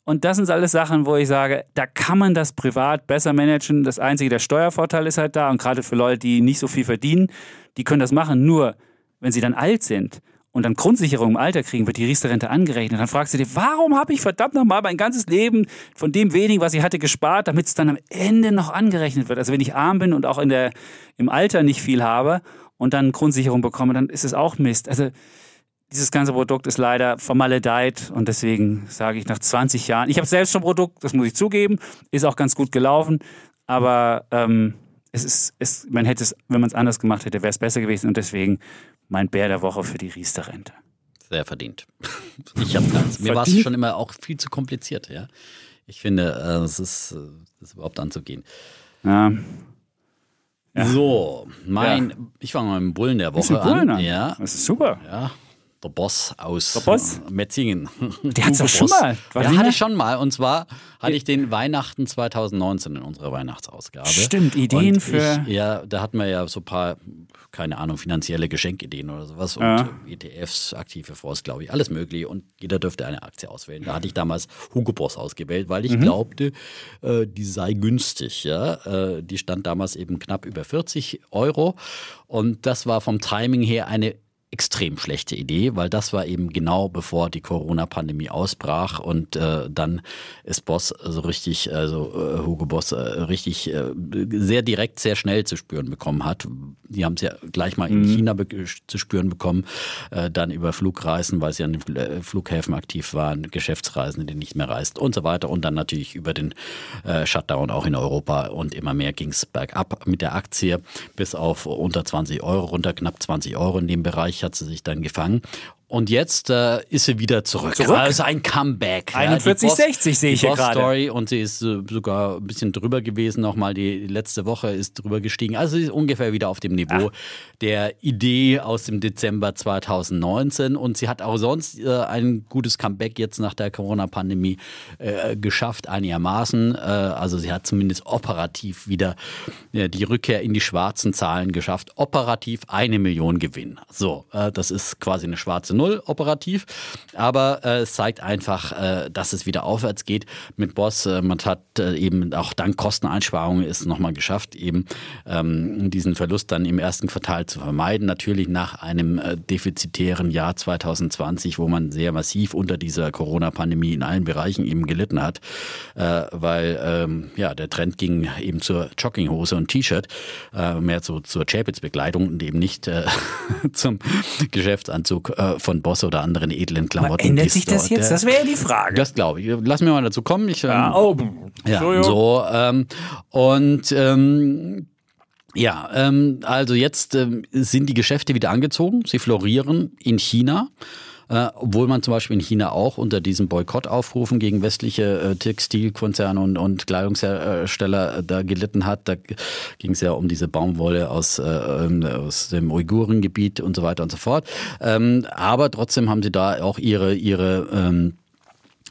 A: Und das sind alles Sachen, wo ich sage, da kann man das privat besser managen. Das einzige, der Steuervorteil ist halt da. Und gerade für Leute, die nicht so viel verdienen, die können das machen. Nur, wenn sie dann alt sind und dann Grundsicherung im Alter kriegen, wird die Riester-Rente angerechnet. Dann fragst du dir, warum habe ich verdammt nochmal mein ganzes Leben von dem wenigen, was ich hatte, gespart, damit es dann am Ende noch angerechnet wird. Also wenn ich arm bin und auch in der, im Alter nicht viel habe und dann Grundsicherung bekomme, dann ist es auch Mist. Also dieses ganze Produkt ist leider vermaledeit und deswegen sage ich nach 20 Jahren, ich habe selbst schon Produkt, das muss ich zugeben, ist auch ganz gut gelaufen, aber ähm, es ist, es, man hätte es, wenn man es anders gemacht hätte, wäre es besser gewesen und deswegen mein Bär der Woche für die Riester-Rente.
B: Sehr verdient. Ich habe ganz, mir war es schon immer auch viel zu kompliziert, ja. Ich finde, äh, es ist, äh, ist überhaupt anzugehen.
A: Ja.
B: Ja. So, mein, ja. ich fange mal mit dem Bullen der Woche
A: Bullen
B: an.
A: an.
B: Ja.
A: Das ist super.
B: Ja, der Boss aus
A: der Boss?
B: Metzingen.
A: Der hat es schon mal.
B: War ja, hatte ich schon mal. Und zwar hatte ich den Weihnachten 2019 in unserer Weihnachtsausgabe.
A: Stimmt, Ideen
B: und
A: für.
B: Ich, ja, da hatten wir ja so ein paar, keine Ahnung, finanzielle Geschenkideen oder sowas. Und
A: Ja.
B: ETFs, aktive Fonds, glaube ich, alles mögliche. Und jeder dürfte eine Aktie auswählen. Da hatte ich damals Hugo Boss ausgewählt, weil ich glaubte, äh, die sei günstig. Ja? Äh, die stand damals eben knapp über 40 Euro. Und das war vom Timing her eine extrem schlechte Idee, weil das war eben genau bevor die Corona-Pandemie ausbrach und äh, dann ist Boss so richtig, also äh, Hugo Boss äh, richtig äh, sehr direkt, sehr schnell zu spüren bekommen hat. Die haben es ja gleich mal in China be zu spüren bekommen, äh, dann über Flugreisen, weil sie an den äh, Flughäfen aktiv waren, Geschäftsreisen, die nicht mehr reist und so weiter und dann natürlich über den äh, Shutdown auch in Europa und immer mehr ging es bergab mit der Aktie bis auf unter 20 Euro runter, knapp 20 Euro in dem Bereich hat sie sich dann gefangen. Und jetzt äh, ist sie wieder zurück.
A: Zurück?
B: Also ein Comeback.
A: 41,
B: Die Boss-
A: 60 sehe ich hier gerade.
B: Story und sie ist äh, sogar ein bisschen drüber gewesen nochmal. Die letzte Woche ist drüber gestiegen. Also sie ist ungefähr wieder auf dem Niveau
A: Ah.
B: der Idee aus dem Dezember 2019. Und sie hat auch sonst äh, ein gutes Comeback jetzt nach der Corona-Pandemie äh, geschafft, einigermaßen. Äh, also sie hat zumindest operativ wieder die Rückkehr in die schwarzen Zahlen geschafft. Operativ eine Million Gewinn. So, das ist quasi eine schwarze Null operativ. Aber äh, es zeigt einfach, äh, dass es wieder aufwärts geht mit Boss. Äh, man hat äh, eben auch dank Kosteneinsparungen es nochmal geschafft, eben ähm, diesen Verlust dann im ersten Quartal zu vermeiden. Natürlich nach einem äh, defizitären Jahr 2020, wo man sehr massiv unter dieser Corona-Pandemie in allen Bereichen eben gelitten hat, äh, weil ähm, ja der Trend ging eben zur Jogginghose und T-Shirt, mehr zu, zur Chapitz-Bekleidung und eben nicht zum Geschäftsanzug äh, von Boss oder anderen edlen Klamotten.
A: Ändert sich das
B: dort,
A: jetzt?
B: äh,
A: Das wäre ja die Frage.
B: das glaube ich. Lass mir mal dazu kommen. Ich, ähm,
A: ja, oh,
B: ja, so. Ähm, und ähm, ja, ähm, also jetzt ähm, sind die Geschäfte wieder angezogen. Sie florieren in China. Äh, obwohl man zum Beispiel in China auch unter diesen Boykottaufrufen gegen westliche äh, Textilkonzerne und, und Kleidungshersteller äh, da gelitten hat. Da ging es ja um diese Baumwolle aus, äh, ähm, aus dem Uigurengebiet und so weiter und so fort. Ähm, aber trotzdem haben sie da auch ihre, ihre ähm,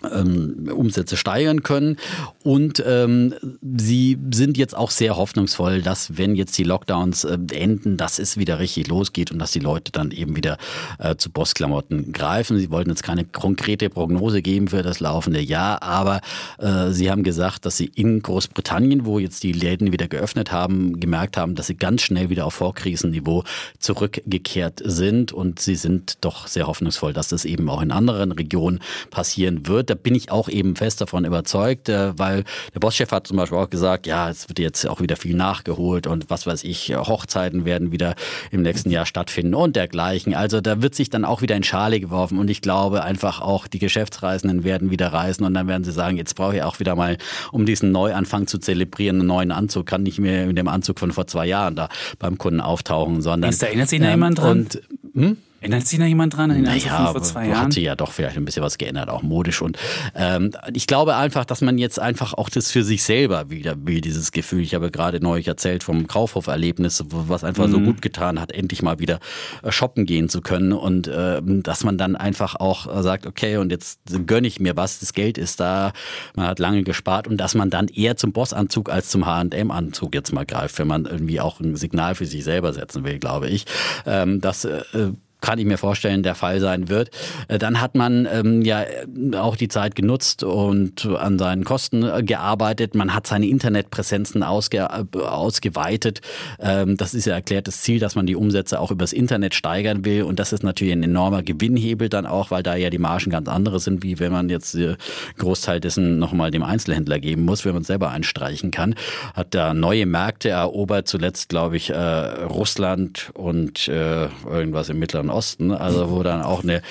B: ähm, Umsätze steigern können. Und ähm, sie sind jetzt auch sehr hoffnungsvoll, dass wenn jetzt die Lockdowns äh, enden, dass es wieder richtig losgeht und dass die Leute dann eben wieder äh, zu Bossklamotten greifen. Sie wollten jetzt keine konkrete Prognose geben für das laufende Jahr, aber äh, sie haben gesagt, dass sie in Großbritannien, wo jetzt die Läden wieder geöffnet haben, gemerkt haben, dass sie ganz schnell wieder auf Vorkrisenniveau zurückgekehrt sind und sie sind doch sehr hoffnungsvoll, dass das eben auch in anderen Regionen passieren wird. Da bin ich auch eben fest davon überzeugt, äh, weil der Bosschef hat zum Beispiel auch gesagt, ja, es wird jetzt auch wieder viel nachgeholt und was weiß ich, Hochzeiten werden wieder im nächsten Jahr stattfinden und dergleichen. Also da wird sich dann auch wieder in Schale geworfen und ich glaube einfach auch die Geschäftsreisenden werden wieder reisen und dann werden sie sagen, jetzt brauche ich auch wieder mal, um diesen Neuanfang zu zelebrieren, einen neuen Anzug, kann nicht mehr mit dem Anzug von vor zwei Jahren da beim Kunden auftauchen, sondern
A: Ist da erinnert sich noch jemand dran?
B: Und, hm?
A: Erinnert sich noch jemand dran an
B: Naja,
A: vor zwei
B: hat
A: Jahren?
B: sich ja doch vielleicht ein bisschen was geändert, auch modisch. Und ähm, ich glaube einfach, dass man jetzt einfach auch das für sich selber wieder will, dieses Gefühl. Ich habe gerade neulich erzählt vom Kaufhof-Erlebnis, was einfach
A: Mhm.
B: so gut getan hat, endlich mal wieder äh, shoppen gehen zu können. Und ähm, dass man dann einfach auch äh, sagt, okay, und jetzt gönne ich mir was, das Geld ist da, man hat lange gespart und dass man dann eher zum Bossanzug als zum H&M-Anzug jetzt mal greift, wenn man irgendwie auch ein Signal für sich selber setzen will, glaube ich. Ähm, das äh, kann ich mir vorstellen, der Fall sein wird. Äh, dann hat man ähm, ja auch die Zeit genutzt und an seinen Kosten äh, gearbeitet. Man hat seine Internetpräsenzen ausge äh, ausgeweitet. Ähm, das ist ja erklärtes Ziel, dass man die Umsätze auch übers Internet steigern will. Und das ist natürlich ein enormer Gewinnhebel dann auch, weil da ja die Margen ganz andere sind, wie wenn man jetzt äh, Großteil dessen nochmal dem Einzelhändler geben muss, wenn man selber einstreichen kann. Hat da neue Märkte erobert, zuletzt glaube ich äh, Russland und äh, irgendwas im Mittleren Osten, also wo dann auch eine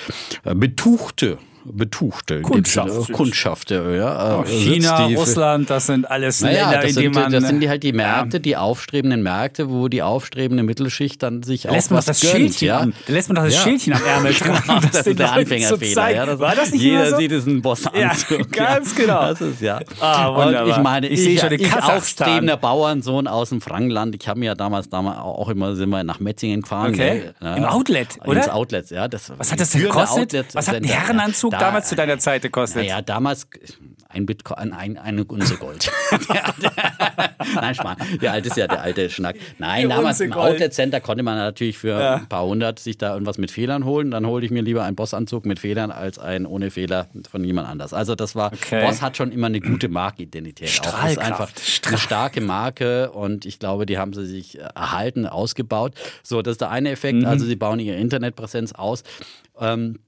B: äh, betuchte betuchte
A: Kundschaft.
B: Kundschaft ja.
A: Oh, China, Russland, das sind alles naja, Länder, in denen man...
B: Das sind die halt die Märkte, ja. die aufstrebenden Märkte, wo die aufstrebende Mittelschicht dann sich
A: da lässt
B: auch
A: man das gönnt, Schildchen
B: ja.
A: Da lässt man doch das ja. Schildchen am Ärmel
B: tragen. das, das ist der Anfängerfehler. Ja, das
A: War das nicht
B: Jeder
A: so?
B: sieht es ein Bossanzug.
A: Ja, ganz genau.
B: Das ist ja.
A: Ah, wunderbar.
B: Und ich meine, ich,
A: ich sehe schon den
B: ich aufstrebender Bauernsohn aus dem Frankenland. Ich habe mir ja damals, damals auch immer sind wir nach Metzingen gefahren.
A: Okay. Im Outlet, oder?
B: Ins Outlet, ja. Das
A: Was hat das denn gekostet? Was hat ein Herrenanzug damals zu deiner Zeit gekostet?
B: Naja, damals ein Bitcoin, ein, eine Unze Gold. Nein, Schmarrn. Der alte ist ja der alte Schnack. Nein,
A: Der
B: damals
A: Unze
B: im
A: Gold.
B: Outlet Center konnte man natürlich für
A: Ja.
B: ein paar hundert sich da irgendwas mit Fehlern holen. Dann hole ich mir lieber einen Bossanzug mit Fehlern als einen ohne Fehler von jemand anders. Also das war,
A: Okay.
B: Boss hat schon immer eine gute Markenidentität. Auch ist
A: Strahlkraft.
B: einfach eine starke Marke und ich glaube, die haben sie sich äh, erhalten, ausgebaut. So, das ist der eine Effekt.
A: Mhm.
B: Also sie bauen ihre Internetpräsenz aus. Ähm,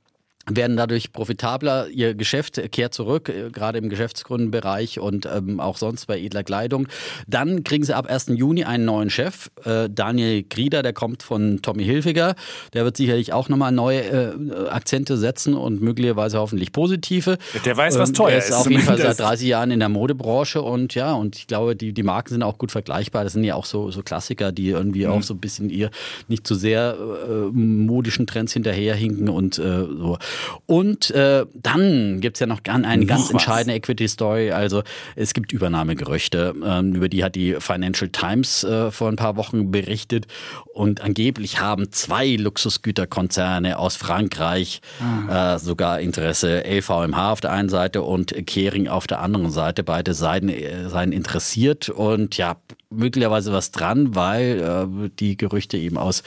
B: werden dadurch profitabler, ihr Geschäft kehrt zurück, äh, gerade im Geschäftskundenbereich und ähm, auch sonst bei edler Kleidung. Dann kriegen sie ab 1. Juni einen neuen Chef, äh, Daniel Grieder, der kommt von Tommy Hilfiger. Der wird sicherlich auch nochmal neue äh, Akzente setzen und möglicherweise hoffentlich positive.
A: Der weiß, was
B: Ähm,
A: teuer
B: er ist.
A: ist,
B: auf jeden Fall seit
A: zumindest.
B: 30 Jahren in der Modebranche und ja, und ich glaube, die, die Marken sind auch gut vergleichbar. Das sind ja auch so, so Klassiker, die irgendwie
A: Mhm.
B: auch so ein bisschen ihr nicht zu sehr äh, modischen Trends hinterherhinken und äh, so. Und äh, dann gibt's ja noch eine ganz
A: was.
B: entscheidende Equity-Story. Also es gibt Übernahmegerüchte. Ähm, über die hat die Financial Times äh, vor ein paar Wochen berichtet. Und angeblich haben zwei Luxusgüterkonzerne aus Frankreich äh, sogar Interesse. LVMH auf der einen Seite und Kering auf der anderen Seite. Beide seien, äh, seien interessiert. Und ja, möglicherweise was dran, weil äh, die Gerüchte eben aus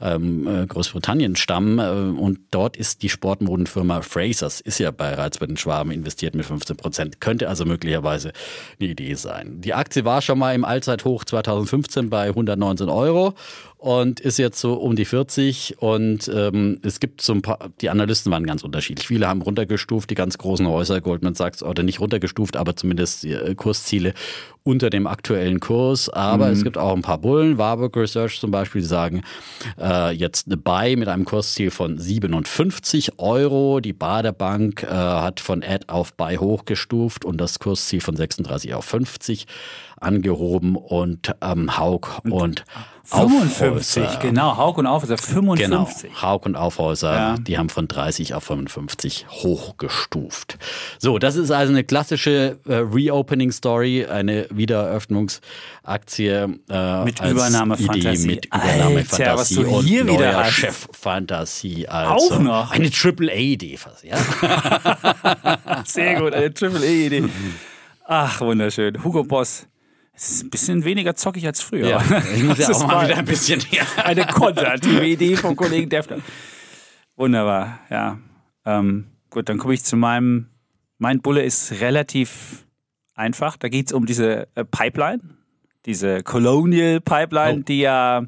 B: ähm, äh, Großbritannien stammen. Äh, und dort ist die Sportmodenfirma Frasers, ist ja bereits bei den Schwaben investiert mit 15 Prozent. Könnte also möglicherweise eine Idee sein. Die Aktie war schon mal im Allzeithoch 2015 bei 119 Euro und ist jetzt so um die 40 und ähm, es gibt so ein paar, die Analysten waren ganz unterschiedlich. Viele haben runtergestuft, die ganz großen Häuser, Goldman Sachs, oder nicht runtergestuft, aber zumindest äh, Kursziele unter dem aktuellen Kurs. Aber es gibt auch ein paar Bullen, Warburg Research zum Beispiel, die sagen äh, jetzt eine Buy mit einem Kursziel von 57 Euro. Die Baderbank äh, hat von Ad auf Buy hochgestuft und das Kursziel von 36 auf 50 angehoben und ähm, Haug und
A: 55,
B: Aufhäuser.
A: genau. Haug und Aufhäuser,
B: Genau,
A: 55.
B: Haug und Aufhäuser,
A: Ja.
B: die haben von 30 auf 55 hochgestuft. So, das ist also eine klassische äh, Reopening-Story, eine Wiedereröffnungsaktie äh,
A: Mit Übernahmefantasie.
B: Mit Übernahmefantasie und
A: hier
B: neuer
A: wieder hast.
B: Cheffantasie. Also
A: Auch noch?
B: Eine Triple-A-Idee fast, ja?
A: Sehr gut, eine Triple-E-Idee. Ach, wunderschön. Hugo Boss. Es ist ein bisschen weniger zockig als früher.
B: ja. Ich muss ja
A: Das
B: auch
A: ist
B: mal wieder ein bisschen... Ja.
A: Eine konservative Idee vom Kollegen Defner. Wunderbar, ja. Ähm, gut, dann komme ich zu meinem. Mein Bulle ist relativ einfach. Da geht es um diese äh, Pipeline, diese Colonial Pipeline,
B: Oh.
A: die ja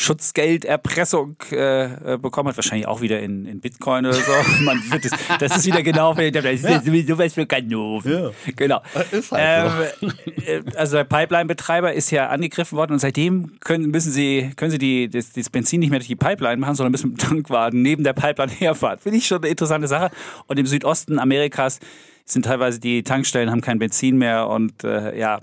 A: Schutzgelderpressung äh, äh, bekommen hat. Wahrscheinlich auch wieder in, in Bitcoin oder so. Man wird es, das ist wieder genau, das ist sowieso was für Kanoven. Genau.
B: Ist halt
A: Ähm, äh, also der Pipeline-Betreiber ist ja angegriffen worden und seitdem können, müssen sie, können sie die, das, das Benzin nicht mehr durch die Pipeline machen, sondern müssen mit dem Tankwagen neben der Pipeline herfahren. Finde ich schon eine interessante Sache. Und im Südosten Amerikas sind teilweise die Tankstellen, haben kein Benzin mehr und äh, ja.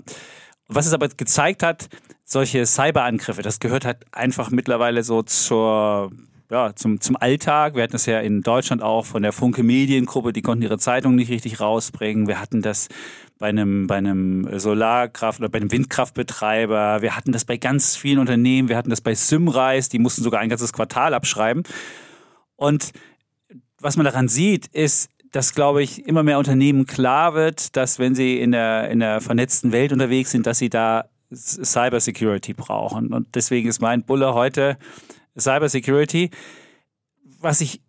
A: Was es aber gezeigt hat, solche Cyberangriffe, das gehört halt einfach mittlerweile so zur ja, zum, zum Alltag. Wir hatten das ja in Deutschland auch von der Funke Mediengruppe, die konnten ihre Zeitung nicht richtig rausbringen. Wir hatten das bei einem, bei einem Solarkraft- oder bei einem Windkraftbetreiber. Wir hatten das bei ganz vielen Unternehmen. Wir hatten das bei Symrise, die mussten sogar ein ganzes Quartal abschreiben. Und was man daran sieht, ist, dass, glaube ich, immer mehr Unternehmen klar wird, dass wenn sie in der, in der vernetzten Welt unterwegs sind, dass sie da Cybersecurity brauchen. Und deswegen ist mein Bulle heute Cybersecurity. was ich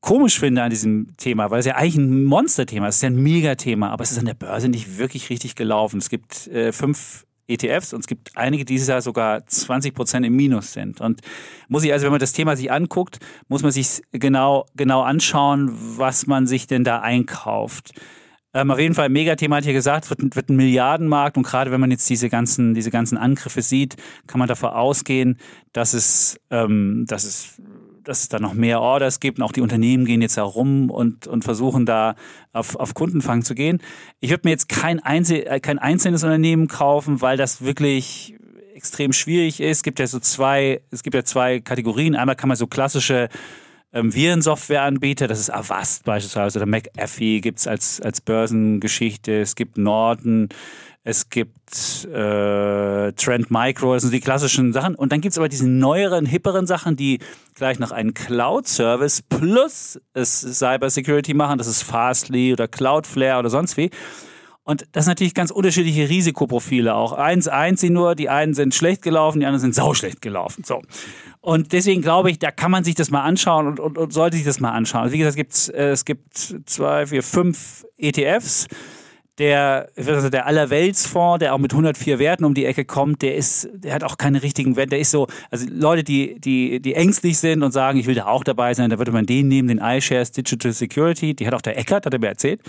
A: komisch finde an diesem Thema, weil es ja eigentlich ein Monsterthema ist, es ist ja ein Megathema, aber es ist an der Börse nicht wirklich richtig gelaufen. Es gibt äh, fünf ETFs und es gibt einige, die dieses Jahr sogar 20 Prozent im Minus sind. Und muss ich also, wenn man das Thema sich anguckt, muss man sich genau, genau anschauen, was man sich denn da einkauft. Ähm, auf jeden Fall, Megathema hat hier gesagt, wird, wird ein Milliardenmarkt und gerade wenn man jetzt diese ganzen, diese ganzen Angriffe sieht, kann man davon ausgehen, dass es, ähm, dass es dass es da noch mehr Orders gibt und auch die Unternehmen gehen jetzt herum und, und versuchen da auf, auf Kundenfang zu gehen. Ich würde mir jetzt kein, Einzel äh, kein einzelnes Unternehmen kaufen, weil das wirklich extrem schwierig ist. Es gibt ja so zwei, es gibt ja zwei Kategorien. Einmal kann man so klassische ähm, Virensoftwareanbieter, das ist Avast beispielsweise oder McAfee gibt es als, als Börsengeschichte, es gibt Norton, es gibt äh, Trend Micro, das sind die klassischen Sachen. Und dann gibt es aber diese neueren, hipperen Sachen, die gleich noch einen Cloud-Service plus es Cybersecurity machen. Das ist Fastly oder Cloudflare oder sonst wie. Und das sind natürlich ganz unterschiedliche Risikoprofile auch. Eins, eins sie nur, die einen sind schlecht gelaufen, die anderen sind sauschlecht gelaufen. So. Und deswegen glaube ich, da kann man sich das mal anschauen und, und, und sollte sich das mal anschauen. Also wie gesagt, es gibt, äh, es gibt zwei, vier, fünf ETFs der, also der Allerweltsfonds, der auch mit 104 Werten um die Ecke kommt, der ist, der hat auch keine richtigen Werte. Der ist so, also Leute, die, die, die ängstlich sind und sagen, ich will da auch dabei sein, da würde man den nehmen, den iShares Digital Security, die hat auch der Eckert, hat er mir erzählt.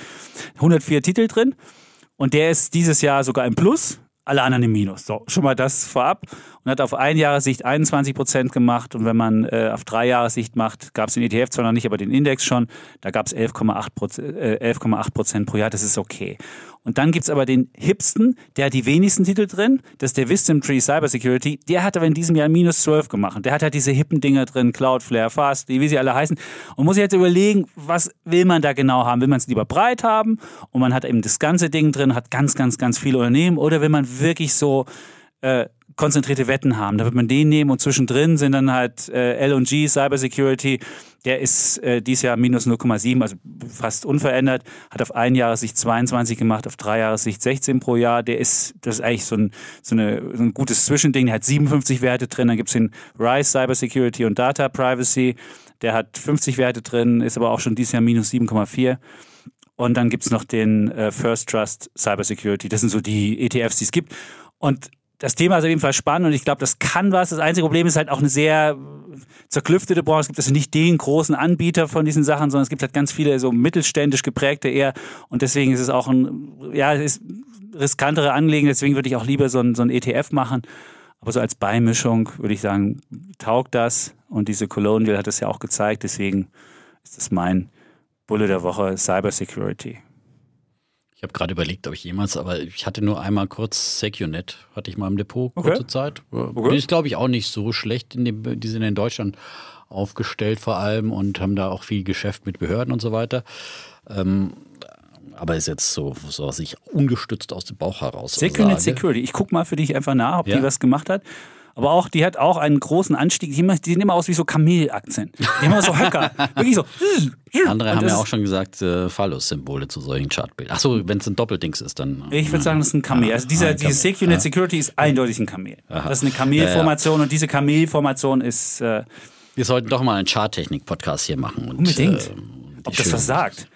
A: 104 Titel drin. Und der ist dieses Jahr sogar im Plus alle anderen im Minus. So, schon mal das vorab. Und hat auf ein Jahressicht 21 Prozent gemacht. Und wenn man äh, auf drei Jahressicht macht, gab es den ETF zwar noch nicht, aber den Index schon. Da gab es 11,8 Prozent, äh, 11 Prozent pro Jahr. Das ist okay. Und dann gibt es aber den hipsten, der hat die wenigsten Titel drin. Das ist der Wisdom Tree Cybersecurity. Der hat aber in diesem Jahr minus 12 gemacht. Der hat halt diese hippen Dinger drin, Cloudflare, Fast, wie sie alle heißen. Und muss jetzt überlegen, was will man da genau haben? Will man es lieber breit haben? Und man hat eben das ganze Ding drin, hat ganz, ganz, ganz viele Unternehmen. Oder will man wirklich so äh, konzentrierte Wetten haben. Da wird man den nehmen und zwischendrin sind dann halt äh, L&G, Cybersecurity, der ist äh, dieses Jahr minus 0,7, also fast unverändert, hat auf ein Jahressicht 22 gemacht, auf drei Jahressicht 16 pro Jahr. Der ist, das ist eigentlich so ein, so, eine, so ein gutes Zwischending, der hat 57 Werte drin, dann gibt es den Rise Cybersecurity und Data Privacy, der hat 50 Werte drin, ist aber auch schon dieses Jahr minus 7,4. Und dann gibt es noch den äh, First Trust Cybersecurity. Das sind so die ETFs, die es gibt. Und das Thema ist auf jeden Fall spannend und ich glaube, das kann was. Das einzige Problem ist halt auch eine sehr zerklüftete Branche. Es gibt also nicht den großen Anbieter von diesen Sachen, sondern es gibt halt ganz viele so mittelständisch geprägte eher. Und deswegen ist es auch ein, ja, es ist riskantere Anliegen. Deswegen würde ich auch lieber so ein, so ein ETF machen. Aber so als Beimischung würde ich sagen, taugt das. Und diese Colonial hat das ja auch gezeigt. Deswegen ist das mein Bulle der Woche Cybersecurity.
B: Ich habe gerade überlegt, ob ich jemals, aber ich hatte nur einmal kurz Secunet, hatte ich mal im Depot, kurze okay. Zeit. Okay. Die ist, glaube ich, auch nicht so schlecht. In dem, die sind in Deutschland aufgestellt vor allem und haben da auch viel Geschäft mit Behörden und so weiter. Ähm, aber ist jetzt so, so was ich ungestützt aus dem Bauch heraus
A: Secunet Security. Ich gucke mal für dich einfach nach, ob ja. die was gemacht hat. Aber auch, die hat auch einen großen Anstieg. Die, die sehen immer aus wie so Kamelaktien. Die haben immer so Höcker. Wirklich so.
B: Andere haben ja auch schon gesagt, äh, Phallus-Symbole zu solchen Chartbildern. Achso, wenn es ein Doppeldings ist, dann.
A: Ich würde sagen, das ist ein Kamel. Also dieser, diese Secunet Security ist eindeutig ein Kamel. Aha. Das ist eine Kamelformation ja, ja. und diese Kamelformation ist. Äh,
B: wir sollten doch mal einen Charttechnik-Podcast hier machen. Und,
A: unbedingt. Äh, Ob das was sagt.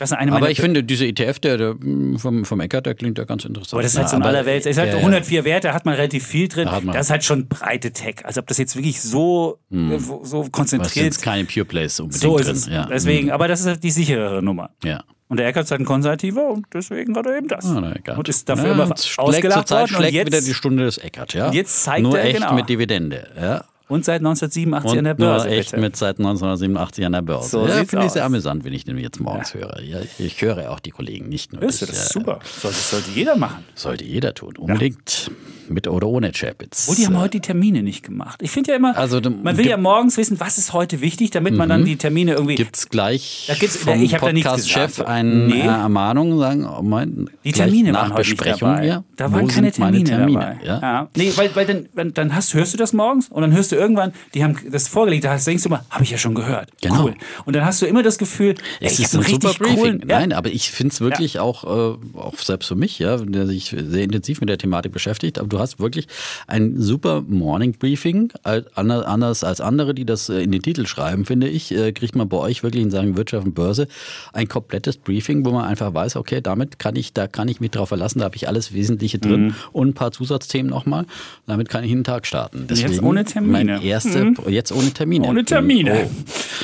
B: Ich nicht, aber ich finde, diese ETF, der, der vom, vom Eckert, der klingt ja ganz interessant.
A: Aber das ist halt so in aller Welt. Es ist halt 104 Werte, hat man relativ viel drin. Da das ist halt schon breite Tech. Also ob das jetzt wirklich so, hm. so konzentriert ist.
B: keine Pure Plays unbedingt
A: so ist drin. Es. Ja. Deswegen, hm. aber das ist halt die sicherere Nummer.
B: Ja.
A: Und der Eckert ist halt ein Konservativer und deswegen hat er eben das.
B: Ah,
A: und ist dafür ja, immer ausgelacht worden.
B: Schlägt und jetzt, wieder die Stunde des Eckert, ja.
A: Und jetzt zeigt
B: Nur
A: er
B: echt
A: genau.
B: mit Dividende, ja.
A: Und seit 1987
B: und
A: an der Börse.
B: Nur echt bitte. mit seit 1987 an der Börse. So ja, finde ich sehr amüsant, wenn ich den jetzt morgens ja. höre. Ja, ich höre auch die Kollegen nicht nur.
A: Ist das, das ist super. Sollte, sollte jeder machen.
B: Sollte jeder tun. Unbedingt. Ja. Mit oder ohne Chapitz.
A: Oh, die haben heute die Termine nicht gemacht. Ich finde ja immer, also, man will ja morgens wissen, was ist heute wichtig, damit man dann mhm. die Termine irgendwie.
B: Gibt es gleich da gibt's, vom ich Podcast-Chef eine nee. Ermahnung, sagen, oh mein,
A: die Termine
B: nach Besprechung
A: hier. Da waren keine Termine, Termine dabei. Ja? ja? Nee, weil, weil dann, dann hast, hörst du das morgens und dann hörst du irgendwann, die haben das vorgelegt, da denkst du immer, habe ich ja schon gehört.
B: Genau.
A: Cool. Und dann hast du immer das Gefühl, ey,
B: Es
A: ich
B: ist ein super
A: richtig
B: Briefing.
A: coolen, ja.
B: Nein, aber ich finde es wirklich auch, äh, auch selbst für mich, ja, der sich sehr intensiv mit der Thematik beschäftigt. Aber du hast wirklich ein super Morning Briefing. Anders als andere, die das äh, in den Titel schreiben, finde ich, äh, kriegt man bei euch wirklich in Sachen Wirtschaft und Börse ein komplettes Briefing, wo man einfach weiß, okay, damit kann ich, da kann ich mich drauf verlassen, da habe ich alles Wesentliche drin
A: Mhm.
B: und ein paar Zusatzthemen nochmal. Damit kann ich in den Tag starten. Deswegen
A: ohne Termine.
B: Mein erste, jetzt ohne Termine.
A: Ohne Termine.
B: Oh.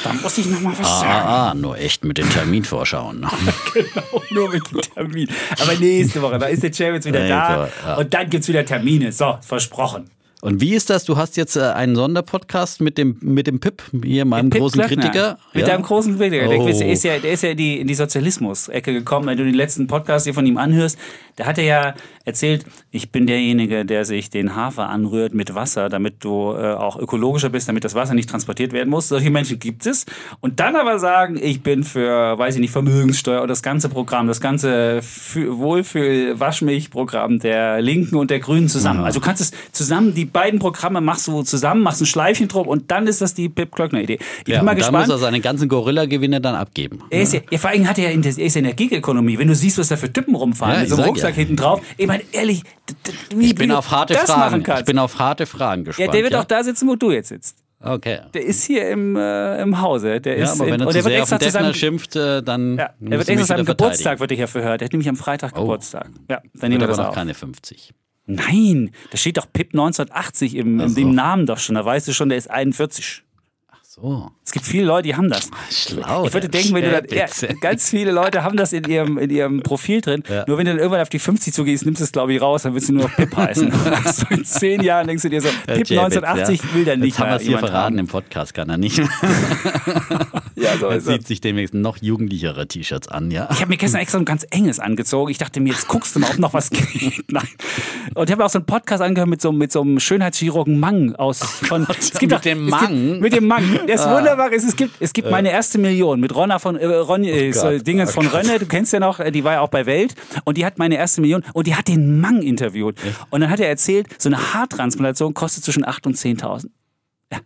A: Da muss ich noch mal was
B: Ah,
A: sagen.
B: ah, ah, nur echt mit den Terminvorschauen.
A: Genau, nur mit dem Termin. Aber nächste Woche, da ist der Champions wieder da. Und dann gibt es wieder Termine. So, versprochen.
B: Und wie ist das? Du hast jetzt äh, einen Sonderpodcast mit dem, mit dem Pip, hier meinem
A: Pip
B: großen
A: Glöckner.
B: Kritiker.
A: Mit
B: Ja?
A: deinem großen Kritiker. Der,
B: Oh.
A: ist, ist ja, der ist ja in die, in die Sozialismus-Ecke gekommen. Wenn du den letzten Podcast hier von ihm anhörst, da hat er ja erzählt, ich bin derjenige, der sich den Hafer anrührt mit Wasser, damit du äh, auch ökologischer bist, damit das Wasser nicht transportiert werden muss. Solche Menschen gibt es. Und dann aber sagen, ich bin für, weiß ich nicht, Vermögenssteuer oder das ganze Programm, das ganze Fü- Wohlfühl-Waschmilch-Programm der Linken und der Grünen zusammen. Also du kannst es zusammen, die beiden Programme machst du zusammen, machst ein Schleifchen drum und dann ist das die Pip Klöckner-Idee. Ich
B: Ja,
A: bin mal
B: und dann
A: gespannt.
B: muss er seine ganzen Gorilla-Gewinne dann abgeben.
A: Er ist ja, ja, vor allem hat er ja in, der- er ist ja in der Gig-Ökonomie. Wenn du siehst, was da für Typen rumfahren,
B: Ja,
A: mit so
B: ich
A: einem Rucksack
B: ja.
A: hinten drauf. Ich meine, ehrlich, wie,
B: Ich bin
A: wie du
B: auf harte
A: das
B: Fragen.
A: machen
B: Ich
A: kannst.
B: bin auf harte Fragen
A: ja,
B: gespannt.
A: der wird auch da sitzen, wo du jetzt sitzt.
B: Okay.
A: Der ist hier im, äh, im Hause. Der
B: Ja,
A: ist
B: aber wenn er zu
A: der wird
B: sehr auf den Defner schimpft, äh, dann
A: ja, er wird extra seinem Geburtstag wird er hier verhört. Der hat nämlich am Freitag
B: Oh.
A: Geburtstag. Ja, dann nehmen wir
B: aber
A: das
B: noch
A: auf.
B: keine 50.
A: Nein, da steht doch PIP 1980 im,
B: Ach
A: in
B: so.
A: dem Namen doch schon. Da weißt du schon, der ist 41.
B: So.
A: Es gibt viele Leute, die haben das.
B: Schlau.
A: Ich würde denken, wenn du dann, ja, ganz viele Leute haben das in ihrem, in ihrem Profil drin. Nur wenn du dann irgendwann auf die 50 zugehst, nimmst du es, glaube ich, raus, dann willst du nur noch Pip heißen. so in zehn Jahren denkst du dir so, Pip
B: Schäpitz,
A: 1980
B: ja.
A: will dann nicht
B: Jetzt haben wir
A: mehr
B: es hier verraten
A: haben.
B: im Podcast, kann er nicht.
A: Ja, so
B: Er
A: ist
B: sieht sich demnächst noch jugendlichere T-Shirts an, ja.
A: Ich habe mir gestern extra ein ganz enges angezogen. Ich dachte mir, jetzt guckst du mal, ob noch was geht. Nein. Und ich habe auch so einen Podcast angehört mit so, mit so einem Schönheitschirurgen Mang aus von. Es
B: mit
A: auch-
B: dem Mang?
A: Gibt, mit dem Mang. Der ist wunderbar. Es, es gibt, es gibt meine erste Million mit Ronna von äh, Ron, äh, so
B: Gott,
A: Dingens
B: oh
A: von Rönne. Du kennst ja noch, äh, die war ja auch bei Welt. Und die hat meine erste Million. Und die hat den Mang interviewt. Und dann hat er erzählt, so eine Haartransplantation kostet zwischen 8.000 und 10.000.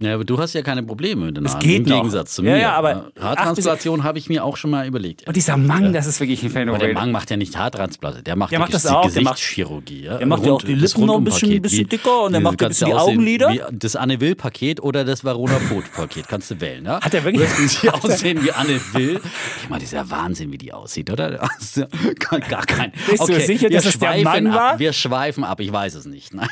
B: Ja, aber du hast ja keine Probleme mit den Haaren.
A: geht
B: Im
A: noch.
B: Gegensatz zu
A: Ja,
B: mir.
A: ja, aber-
B: Haartransplantation habe ich mir auch schon mal überlegt.
A: Und dieser Mang, das ist wirklich ein
B: Aber der
A: Phänomen.
B: Mann macht ja nicht Haartransplantation, der macht,
A: Der macht das auch, der macht-
B: Gesichtschirurgie. ja.
A: der macht ja auch die Lippen noch ein bisschen- bisschen dicker und der macht ein bisschen die Augenlider.
B: Das Anne Will-Paket oder das Verona Pot-Paket, kannst du wählen. Ja?
A: Hat er wirklich-
B: Möchten Sie aussehen wie Anne Will? Ich meine, das ist ja Wahnsinn, wie die aussieht, oder? Gar kein.
A: Bist du sicher,
B: wir
A: dass es der
B: ab.
A: war?
B: Wir schweifen ab, ich weiß es nicht. Nein.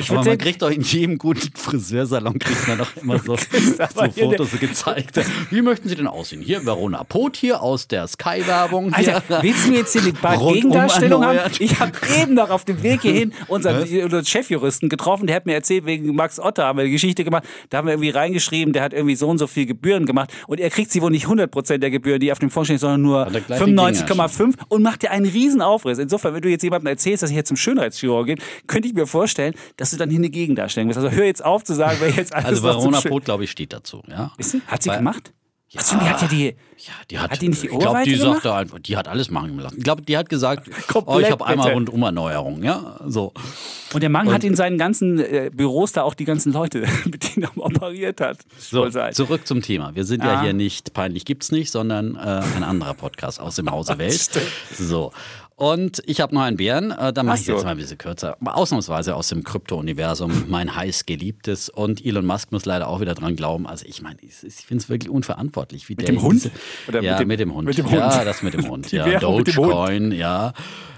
A: Ich
B: Aber man kriegt doch in jedem guten Friseursalon kriegt man doch immer so, so Fotos gezeigt. Wie möchten Sie denn aussehen? Hier Verona Pot hier aus der Sky-Werbung.
A: Alter, willst du mir jetzt hier die Gegendarstellungen haben? Ich habe eben noch auf dem Weg hierhin unseren, unseren Chefjuristen getroffen, der hat mir erzählt, wegen Max Otter haben wir eine Geschichte gemacht, da haben wir irgendwie reingeschrieben, der hat irgendwie so und so viel Gebühren gemacht und er kriegt sie wohl nicht 100% der Gebühren, die auf dem Fonds stehen, sondern nur
B: Hat er gleich die
A: 95,5 und macht dir einen riesen Aufriss. Insofern, wenn du jetzt jemandem erzählst, dass ich jetzt zum Schönheitschirurg gehe, könnte ich mir vorstellen, dass du dann hier eine Gegendarstellung bist. Also hör jetzt auf zu sagen, wer jetzt alles
B: Also Verona Pot, glaube ich, steht dazu. Ja?
A: Sie? Hat sie
B: Weil-
A: gemacht? Ja. Ach, stimmt, die hat ja die...
B: Ja, die hat,
A: Hat die nicht die
B: ich glaube,
A: Ohrweite
B: die sagte einfach, die hat alles machen lassen. Ich glaube, die hat gesagt, oh,
A: Komplett,
B: ich habe einmal
A: bitte.
B: Rundumerneuerung, ja, so.
A: Und der Mann hat in seinen ganzen äh, Büros da auch die ganzen Leute, mit denen er operiert hat.
B: So, zurück zum Thema. Wir sind ja
A: Ah.
B: hier nicht peinlich gibt's nicht, sondern äh, ein anderer Podcast aus dem Hause Welt. So. Und ich habe noch einen Bären, äh, da mache
A: Ach
B: ich jetzt mal ein bisschen kürzer. Aber ausnahmsweise aus dem Krypto-Universum, mein heiß geliebtes. Und Elon Musk muss leider auch wieder dran glauben. Also ich meine, ich, ich finde es wirklich unverantwortlich. Wie mit der
A: dem Hund? Oder
B: ja,
A: mit dem- mit dem
B: Ja,
A: Hund.
B: das mit dem Hund. Ja,
A: Währung mit dem Hund.
B: Dogecoin, ja.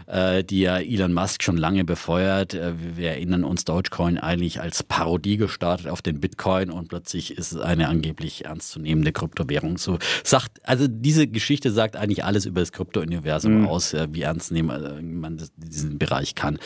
B: Äh, die ja Elon Musk schon lange befeuert. Äh, wir erinnern uns, Dogecoin eigentlich als Parodie gestartet auf den Bitcoin und plötzlich ist es eine angeblich ernstzunehmende Kryptowährung. So sagt, also diese Geschichte sagt eigentlich alles über das Krypto-Universum aus, äh, wie ernst nehmen man diesen Bereich kann.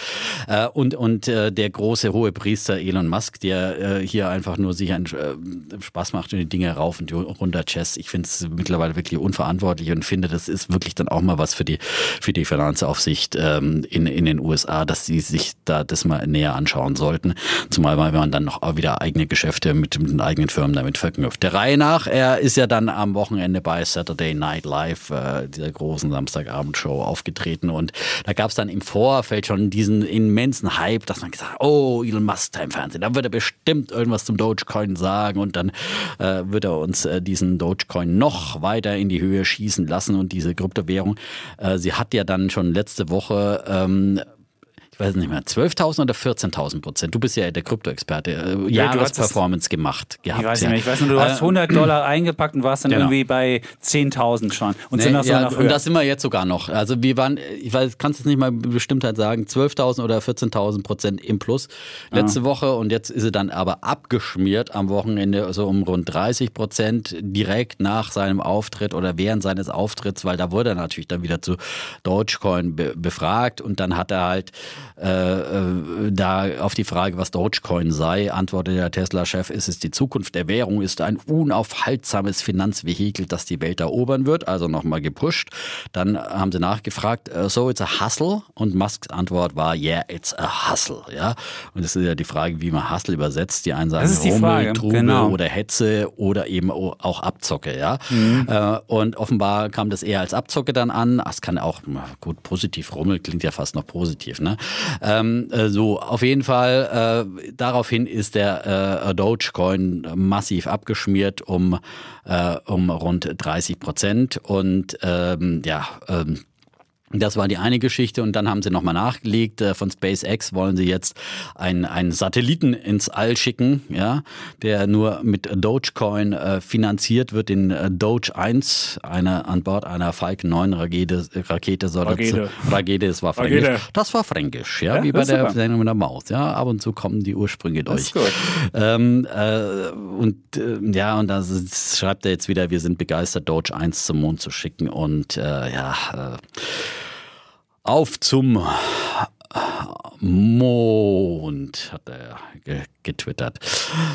B: Und und äh, der große hohe Priester Elon Musk, der äh, hier einfach nur sich einen Spaß macht und die Dinge rauf und runter chess. Ich finde es mittlerweile wirklich unverantwortlich und finde, das ist wirklich dann auch mal was für die für die Finanzaufsicht Ähm, in, in den USA, dass sie sich da das mal näher anschauen sollten. Zumal weil man dann noch wieder eigene Geschäfte mit, mit den eigenen Firmen damit verknüpft. Der Reihe nach, er ist ja dann am Wochenende bei Saturday Night Live, äh, dieser großen Samstagabendshow, aufgetreten und da gab es dann im Vorfeld schon diesen immensen Hype, dass man gesagt hat, oh, Elon Musk im Fernsehen, da wird er bestimmt irgendwas zum Dogecoin sagen und dann äh, wird er uns äh, diesen Dogecoin noch weiter in die Höhe schießen lassen und diese Kryptowährung, äh, sie hat ja dann schon letzte Woche ähm, ich weiß nicht mehr, 12.000 oder 14.000 Prozent. Du bist ja der Krypto-Experte. Äh,
A: Ja,
B: Jahresperformance gemacht. Gehabt,
A: Ich weiß nicht mehr. Ich weiß nur, du hast
B: Äh,
A: 100 Dollar eingepackt und warst dann
B: Genau.
A: irgendwie bei 10.000 schon. Und
B: Nee,
A: sind noch so
B: ja, und
A: höher.
B: da sind wir jetzt sogar noch. Also wir waren, ich weiß, kannst es nicht mal mit Bestimmtheit sagen, 12.000 oder 14.000 Prozent im Plus letzte Woche und jetzt ist sie dann aber abgeschmiert am Wochenende, also um rund 30 Prozent direkt nach seinem Auftritt oder während seines Auftritts, weil da wurde er natürlich dann wieder zu Dogecoin be befragt und dann hat er halt äh, äh, da auf die Frage, was Dogecoin sei, antwortete der Tesla-Chef, ist es die Zukunft der Währung, ist ein unaufhaltsames Finanzvehikel, das die Welt erobern wird, also nochmal gepusht. Dann haben sie nachgefragt, äh, so it's a hustle und Musks Antwort war, yeah, it's a hustle, ja. Und das ist ja die Frage, wie man Hustle übersetzt. Die einen sagen
A: Das ist
B: Rummel, Trubel
A: genau.
B: oder Hetze oder eben auch Abzocke, ja.
A: Mhm.
B: Äh, Und offenbar kam das eher als Abzocke dann an. Es kann auch, gut, positiv Rummel klingt ja fast noch positiv, ne? Ähm, äh, so, auf jeden Fall, äh, daraufhin ist der äh, Dogecoin massiv abgeschmiert um, äh, um rund 30 Prozent. Und ähm, ja, ähm, das war die eine Geschichte und dann haben sie nochmal nachgelegt. Äh, Von SpaceX wollen sie jetzt einen, einen Satelliten ins All schicken, ja, der nur mit Dogecoin äh, finanziert wird. Den äh, Doge 1, eine, an Bord einer Falcon 9 Rakete, Rakete soll
A: Rakete.
B: Das, Rakete, das war fränkisch.
A: Rakete.
B: Das war fränkisch, ja,
A: Ja,
B: wie bei der. Sendung mit der Maus. Ja, ab und zu kommen die Ursprünge durch. Ähm, äh, und äh, ja, und da schreibt er jetzt wieder, wir sind begeistert, Doge 1 zum Mond zu schicken und äh, ja, äh, auf zum Mond, hat er ge getwittert.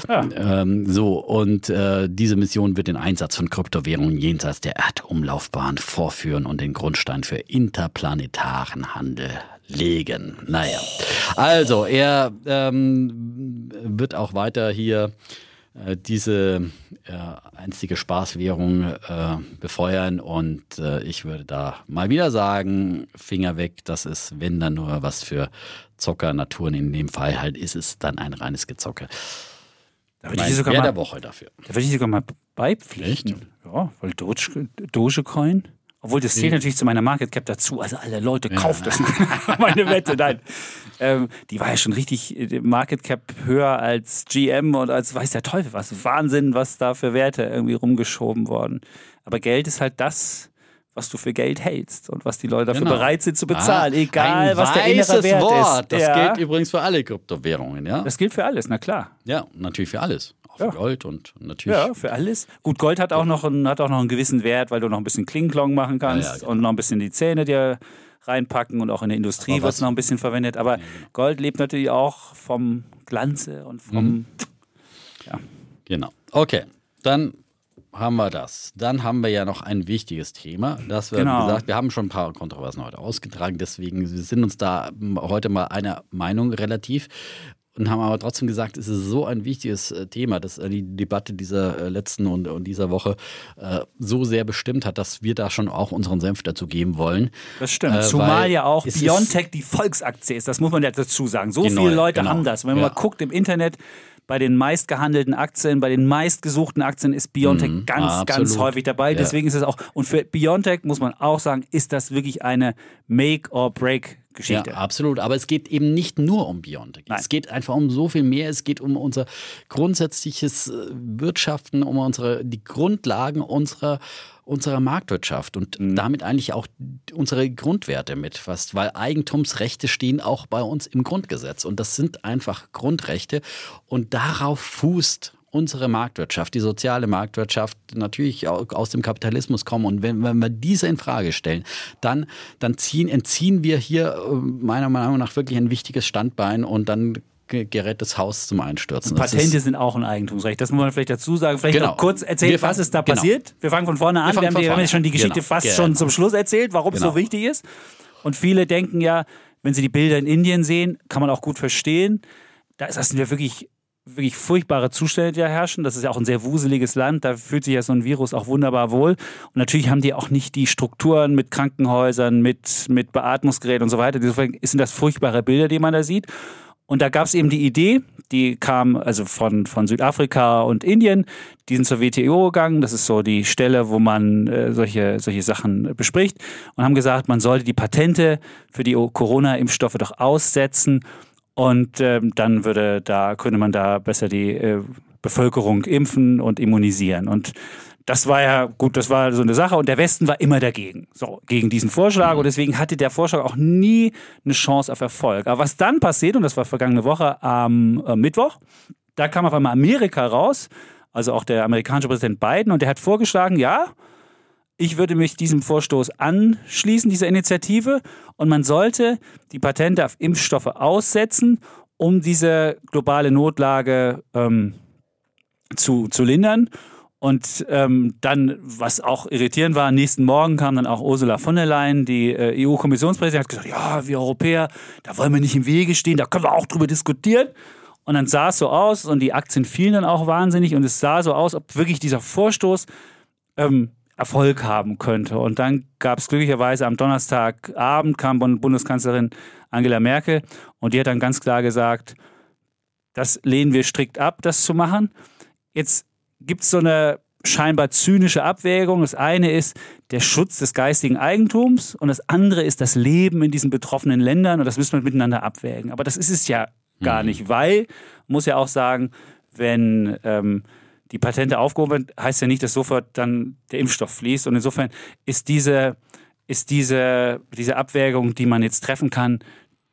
B: Ähm, so, und äh, diese Mission wird den Einsatz von Kryptowährungen jenseits der Erdumlaufbahn vorführen und den Grundstein für interplanetaren Handel legen. Naja, also er ähm, wird auch weiter hier diese äh, einstige Spaßwährung äh, befeuern und äh, ich würde da mal wieder sagen, Finger weg, das ist, wenn dann nur was für Zockernaturen, in dem Fall halt ist es dann ein reines Gezocke.
A: Da würde ich sogar mal,
B: der Woche dafür.
A: da würde ich sogar mal beipflichten. Ja, weil Doge, Dogecoin. Obwohl, das zählt natürlich zu meiner Market Cap dazu. Also alle Leute, kauft das. Meine Wette, nein. Ähm, die war ja schon richtig äh, Market Cap höher als GM und als weiß der Teufel was. Wahnsinn, was da für Werte irgendwie rumgeschoben worden. Aber Geld ist halt das, was du für Geld hältst und was die Leute dafür
B: Genau.
A: bereit sind zu bezahlen.
B: Ah,
A: Egal, was der innere Wert
B: Wort.
A: ist.
B: Das
A: ja.
B: gilt übrigens für alle Kryptowährungen, ja?
A: das gilt für alles, na klar.
B: ja, natürlich für alles. Auch für
A: Ja.
B: Gold und natürlich.
A: Ja, für alles. Gut, Gold hat auch, noch einen, hat auch noch einen gewissen Wert, weil du noch ein bisschen Klinglong machen kannst
B: Ja, ja, genau.
A: und noch ein bisschen die Zähne dir reinpacken und auch in der Industrie wird es noch ein bisschen verwendet. Aber Gold lebt natürlich auch vom Glanze und vom.
B: Mhm. Genau. Okay, dann haben wir das. Dann haben wir ja noch ein wichtiges Thema. Das wir,
A: Genau.
B: gesagt, wir haben schon ein paar Kontroversen heute ausgetragen, deswegen sind uns da heute mal einer Meinung relativ und haben aber trotzdem gesagt, es ist so ein wichtiges äh, Thema, dass äh, die Debatte dieser äh, letzten und, und dieser Woche äh, so sehr bestimmt hat, dass wir da schon auch unseren Senf dazu geben wollen.
A: Das stimmt.
B: Äh,
A: Zumal ja auch Biontech die Volksaktie ist. Das muss man ja dazu sagen. So
B: Die
A: viele Leute
B: genau.
A: haben das. Wenn man
B: Ja.
A: mal guckt im Internet, bei den meistgehandelten Aktien, bei den meistgesuchten Aktien ist Biontech
B: Mhm,
A: ganz, ganz
B: absolut.
A: häufig dabei.
B: Ja.
A: Deswegen ist es auch, und für Biontech muss man auch sagen, ist das wirklich eine Make-or-Break-Geschichte.
B: Ja, absolut. Aber es geht eben nicht nur um Biontech.
A: Nein.
B: Es geht einfach um so viel mehr. Es geht um unser grundsätzliches äh, Wirtschaften, um unsere, die Grundlagen unserer, unserer Marktwirtschaft und
A: Mhm.
B: damit eigentlich auch unsere Grundwerte mit fast, weil Eigentumsrechte stehen auch bei uns im Grundgesetz. Und das sind einfach Grundrechte. Und darauf fußt unsere Marktwirtschaft, die soziale Marktwirtschaft, natürlich auch aus dem Kapitalismus kommen. Und wenn, wenn wir diese in Frage stellen, dann, dann ziehen, entziehen wir hier äh, meiner Meinung nach wirklich ein wichtiges Standbein und dann ge- gerät das Haus zum Einstürzen. Das
A: Patente sind auch ein Eigentumsrecht. Das muss man vielleicht dazu sagen. Vielleicht
B: Genau.
A: noch kurz erzählen,
B: Wir
A: was ist da
B: genau.
A: passiert. Wir fangen von vorne an. Wir,
B: fangen
A: haben, wir haben jetzt schon die. Geschichte
B: Genau.
A: fast
B: Genau.
A: schon zum Schluss erzählt, warum es
B: Genau.
A: so wichtig ist. Und viele denken ja, wenn sie die Bilder in Indien sehen, kann man auch gut verstehen. Da ist das ja wirklich wirklich furchtbare Zustände, die da herrschen. Das ist ja auch ein sehr wuseliges Land. Da fühlt sich ja so ein Virus auch wunderbar wohl. Und natürlich haben die auch nicht die Strukturen mit Krankenhäusern, mit, mit Beatmungsgeräten und so weiter. Insofern sind das furchtbare Bilder, die man da sieht. Und da gab es eben die Idee, die kam also von, von Südafrika und Indien, die sind zur WTO gegangen, das ist so die Stelle, wo man äh, solche, solche Sachen bespricht und haben gesagt, man sollte die Patente für die Corona-Impfstoffe doch aussetzen und ähm, dann würde da, könnte man da besser die äh, Bevölkerung impfen und immunisieren. Und das war ja gut, das war so eine Sache und der Westen war immer dagegen, so gegen diesen Vorschlag und deswegen hatte der Vorschlag auch nie eine Chance auf Erfolg. Aber was dann passiert und das war vergangene Woche am äh, Mittwoch, da kam auf einmal Amerika raus, also auch der amerikanische Präsident Biden und der hat vorgeschlagen, ja, ich würde mich diesem Vorstoß anschließen, dieser Initiative. Und man sollte die Patente auf Impfstoffe aussetzen, um diese globale Notlage ähm, zu, zu lindern. Und ähm, dann, was auch irritierend war, am nächsten Morgen kam dann auch Ursula von der Leyen, die äh, EU-Kommissionspräsidentin, hat gesagt, ja, wir Europäer, da wollen wir nicht im Wege stehen, da können wir auch drüber diskutieren. Und dann sah es so aus und die Aktien fielen dann auch wahnsinnig und es sah so aus, ob wirklich dieser Vorstoß ähm, Erfolg haben könnte. Und dann gab es glücklicherweise am Donnerstagabend kam Bundeskanzlerin Angela Merkel und die hat dann ganz klar gesagt, das lehnen wir strikt ab, das zu machen. Jetzt gibt es so eine scheinbar zynische Abwägung. Das eine ist der Schutz des geistigen Eigentums und das andere ist das Leben in diesen betroffenen Ländern und das müssen wir miteinander abwägen. Aber das ist es ja gar mhm. nicht, weil, muss ja auch sagen, wenn ähm, die Patente aufgehoben werden, heißt ja nicht, dass sofort dann der Impfstoff fließt. Und insofern ist diese, ist diese, diese Abwägung, die man jetzt treffen kann,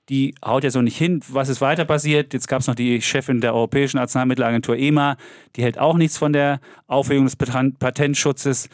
A: die haut ja so nicht hin. Was ist weiter passiert? Jetzt gab es noch die Chefin der Europäischen Arzneimittelagentur EMA, die hält auch nichts von der Aufhebung des Patentschutzes.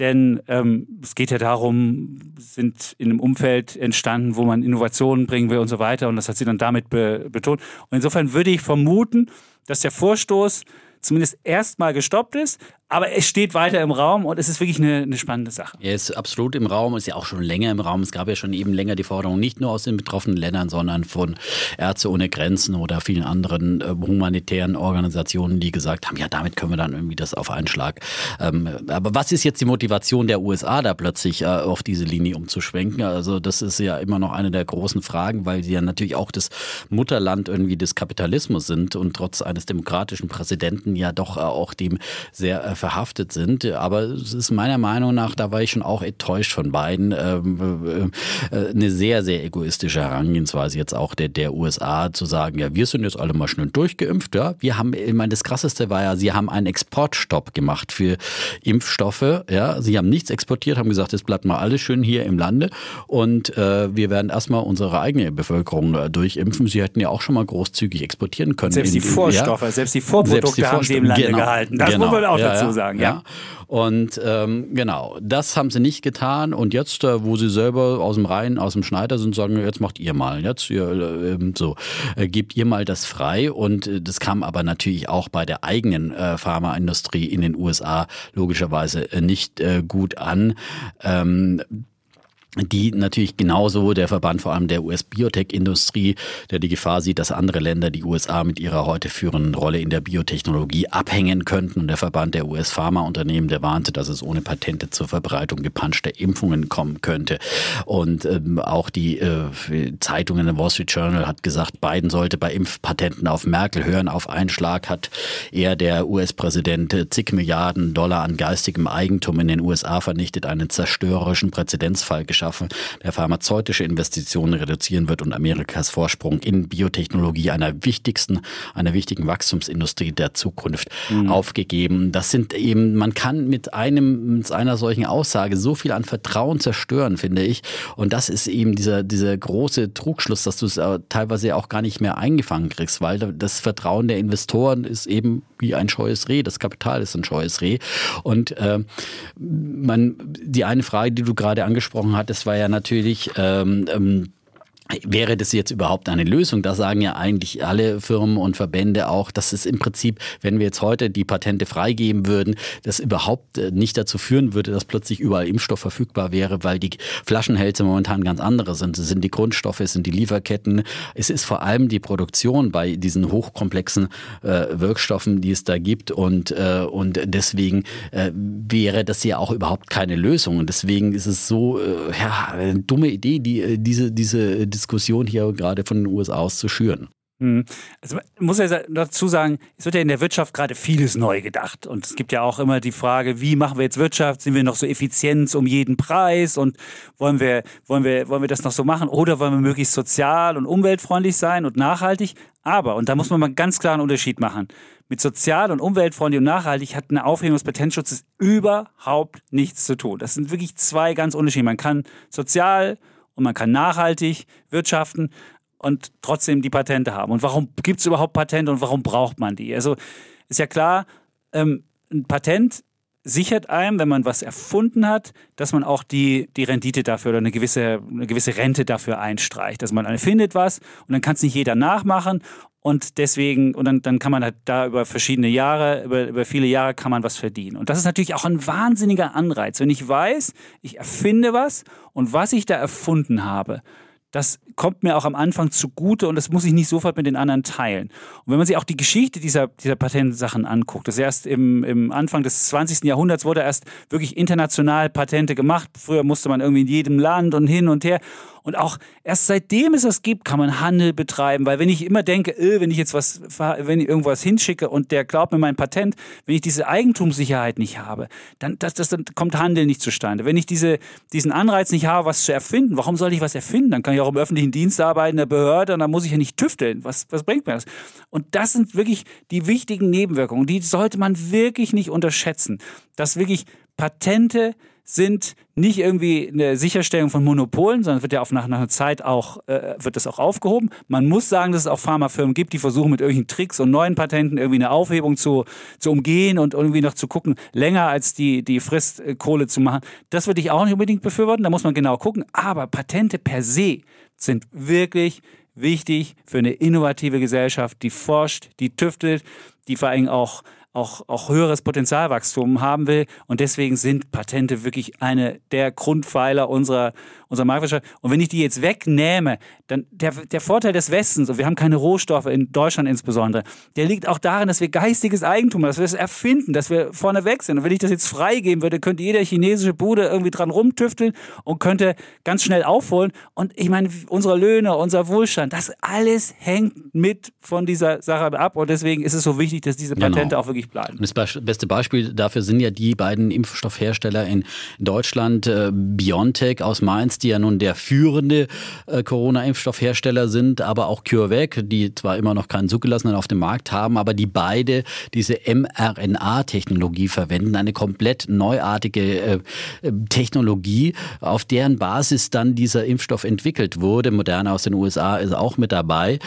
A: Denn ähm, es geht ja darum, sind in einem Umfeld entstanden, wo man Innovationen bringen will und so weiter. Und das hat sie dann damit be betont. Und insofern würde ich vermuten, dass der Vorstoß zumindest erstmal gestoppt ist, aber es steht weiter im Raum und es ist wirklich eine, eine, spannende Sache.
B: Er ist absolut im Raum, ist ja auch schon länger im Raum. Es gab ja schon eben länger die Forderung, nicht nur aus den betroffenen Ländern, sondern von Ärzte ohne Grenzen oder vielen anderen äh, humanitären Organisationen, die gesagt haben, ja, damit können wir dann irgendwie das auf einen Schlag. Ähm, aber was ist jetzt die Motivation der USA, da plötzlich äh, auf diese Linie umzuschwenken? Also das ist ja immer noch eine der großen Fragen, weil sie ja natürlich auch das Mutterland irgendwie des Kapitalismus sind und trotz eines demokratischen Präsidenten ja doch äh, auch dem sehr äh, verhaftet sind. Aber es ist meiner Meinung nach, da war ich schon auch enttäuscht von beiden, ähm, äh, eine sehr, sehr egoistische Herangehensweise jetzt auch der, der USA zu sagen, ja, wir sind jetzt alle mal schnell durchgeimpft. Ja, wir haben, ich meine, das Krasseste war ja, sie haben einen Exportstopp gemacht für Impfstoffe. Ja, sie haben nichts exportiert, haben gesagt, es bleibt mal alles schön hier im Lande und äh, wir werden erstmal unsere eigene Bevölkerung äh, durchimpfen. Sie hätten ja auch schon mal großzügig exportieren können.
A: Selbst die Vorstoffe, ja. selbst die Vorprodukte selbst die haben sie im Lande genau, gehalten. Das genau, muss man auch ja, dazu sagen. Ja. ja.
B: Und ähm, genau, das haben sie nicht getan. Und jetzt, äh, wo sie selber aus dem Rhein, aus dem Schneider sind, sagen, jetzt macht ihr mal, jetzt ihr, äh, so, äh, gebt ihr mal das frei. Und äh, das kam aber natürlich auch bei der eigenen äh, Pharmaindustrie in den USA logischerweise nicht gut an. Ähm, die natürlich genauso der Verband vor allem der US-Biotech-Industrie, der die Gefahr sieht, dass andere Länder die USA mit ihrer heute führenden Rolle in der Biotechnologie abhängen könnten. Und der Verband der US-Pharmaunternehmen, der warnte, dass es ohne Patente zur Verbreitung gepanschter Impfungen kommen könnte. Und ähm, auch die äh, Zeitung in der Wall Street Journal hat gesagt, Biden sollte bei Impfpatenten auf Merkel hören. Auf einen Schlag hat er, der US-Präsident, zig Milliarden Dollar an geistigem Eigentum in den USA vernichtet, einen zerstörerischen Präzedenzfall geschaffen schaffen, der pharmazeutische Investitionen reduzieren wird und Amerikas Vorsprung in Biotechnologie einer wichtigsten, einer wichtigen Wachstumsindustrie der Zukunft mhm. aufgegeben. Das sind eben, man kann mit einem, mit einer solchen Aussage so viel an Vertrauen zerstören, finde ich. Und das ist eben dieser, dieser große Trugschluss, dass du es teilweise auch gar nicht mehr eingefangen kriegst, weil das Vertrauen der Investoren ist eben wie ein scheues Reh. Das Kapital ist ein scheues Reh. Und äh, man, die eine Frage, die du gerade angesprochen hattest, war ja natürlich, ähm, ähm, Wäre das jetzt überhaupt eine Lösung? Da sagen ja eigentlich alle Firmen und Verbände auch, dass es im Prinzip, wenn wir jetzt heute die Patente freigeben würden, das überhaupt äh, nicht dazu führen würde, dass plötzlich überall Impfstoff verfügbar wäre, weil die Flaschenhälse momentan ganz andere sind. Es sind die Grundstoffe, es sind die Lieferketten. Es ist vor allem die Produktion bei diesen hochkomplexen äh, Wirkstoffen, die es da gibt. Und, äh, und deswegen äh, wäre das ja auch überhaupt keine Lösung. Und deswegen ist es so, äh, ja, eine dumme Idee, die, äh, diese, diese hier gerade von den USA aus zu schüren.
A: Hm. Also man muss ja dazu sagen, es wird ja in der Wirtschaft gerade vieles neu gedacht. Und es gibt ja auch immer die Frage, wie machen wir jetzt Wirtschaft? Sind wir noch so effizient um jeden Preis? Und wollen wir, wollen wir, wollen wir das noch so machen? Oder wollen wir möglichst sozial und umweltfreundlich sein und nachhaltig? Aber, und da muss man mal ganz klar einen Unterschied machen. Mit sozial und umweltfreundlich und nachhaltig hat eine Aufhebung des Patentschutzes überhaupt nichts zu tun. Das sind wirklich zwei ganz Unterschiede. Man kann sozial und man kann nachhaltig wirtschaften und trotzdem die Patente haben. Und warum gibt es überhaupt Patente und warum braucht man die? Also ist ja klar, ähm, ein Patent sichert einem, wenn man was erfunden hat, dass man auch die, die Rendite dafür oder eine gewisse, eine gewisse Rente dafür einstreicht. Dass man erfindet was und dann kann es nicht jeder nachmachen und deswegen, und dann, dann kann man halt da über verschiedene Jahre, über, über viele Jahre kann man was verdienen. Und das ist natürlich auch ein wahnsinniger Anreiz. Wenn ich weiß, ich erfinde was und was ich da erfunden habe, das kommt mir auch am Anfang zugute und das muss ich nicht sofort mit den anderen teilen. Und wenn man sich auch die Geschichte dieser, dieser Patentsachen anguckt, das erst im, im Anfang des 20. Jahrhunderts wurde erst wirklich international Patente gemacht. Früher musste man irgendwie in jedem Land und hin und her. Und auch erst seitdem es das gibt, kann man Handel betreiben. Weil wenn ich immer denke, öh, wenn ich jetzt was, wenn ich irgendwas hinschicke und der glaubt mir mein Patent, wenn ich diese Eigentumssicherheit nicht habe, dann, das, das, dann kommt Handel nicht zustande. Wenn ich diese, diesen Anreiz nicht habe, was zu erfinden, warum soll ich was erfinden? Dann kann ich auch im öffentlichen Dienst arbeiten, in der Behörde, und dann muss ich ja nicht tüfteln. Was, was bringt mir das? Und das sind wirklich die wichtigen Nebenwirkungen. Die sollte man wirklich nicht unterschätzen. Dass wirklich Patente sind nicht irgendwie eine Sicherstellung von Monopolen, sondern wird ja auf nach einer Zeit auch, äh, wird das auch aufgehoben. Man muss sagen, dass es auch Pharmafirmen gibt, die versuchen mit irgendwelchen Tricks und neuen Patenten irgendwie eine Aufhebung zu, zu umgehen und irgendwie noch zu gucken, länger als die, die Fristkohle zu machen. Das würde ich auch nicht unbedingt befürworten, da muss man genau gucken. Aber Patente per se sind wirklich wichtig für eine innovative Gesellschaft, die forscht, die tüftelt, die vor allem auch auch, auch höheres Potenzialwachstum haben will. Und deswegen sind Patente wirklich eine der Grundpfeiler unserer, unserer Marktwirtschaft. Und wenn ich die jetzt wegnehme, dann der, der Vorteil des Westens, und wir haben keine Rohstoffe, in Deutschland insbesondere, der liegt auch darin, dass wir geistiges Eigentum haben, dass wir es erfinden, dass wir vorne weg sind. Und wenn ich das jetzt freigeben würde, könnte jeder chinesische Bude irgendwie dran rumtüfteln und könnte ganz schnell aufholen. Und ich meine, unsere Löhne, unser Wohlstand, das alles hängt mit von dieser Sache ab. Und deswegen ist es so wichtig, dass diese genau. Patente genau. auch wirklich bleiben.
B: Das beste Beispiel dafür sind ja die beiden Impfstoffhersteller in Deutschland, äh, BioNTech aus Mainz, die ja nun der führende äh, Corona-Impfstoffhersteller sind, aber auch CureVac, die zwar immer noch keinen zugelassenen auf dem Markt haben, aber die beide diese mRNA-Technologie verwenden, eine komplett neuartige äh, Technologie, auf deren Basis dann dieser Impfstoff entwickelt wurde. Moderna aus den USA ist auch mit dabei.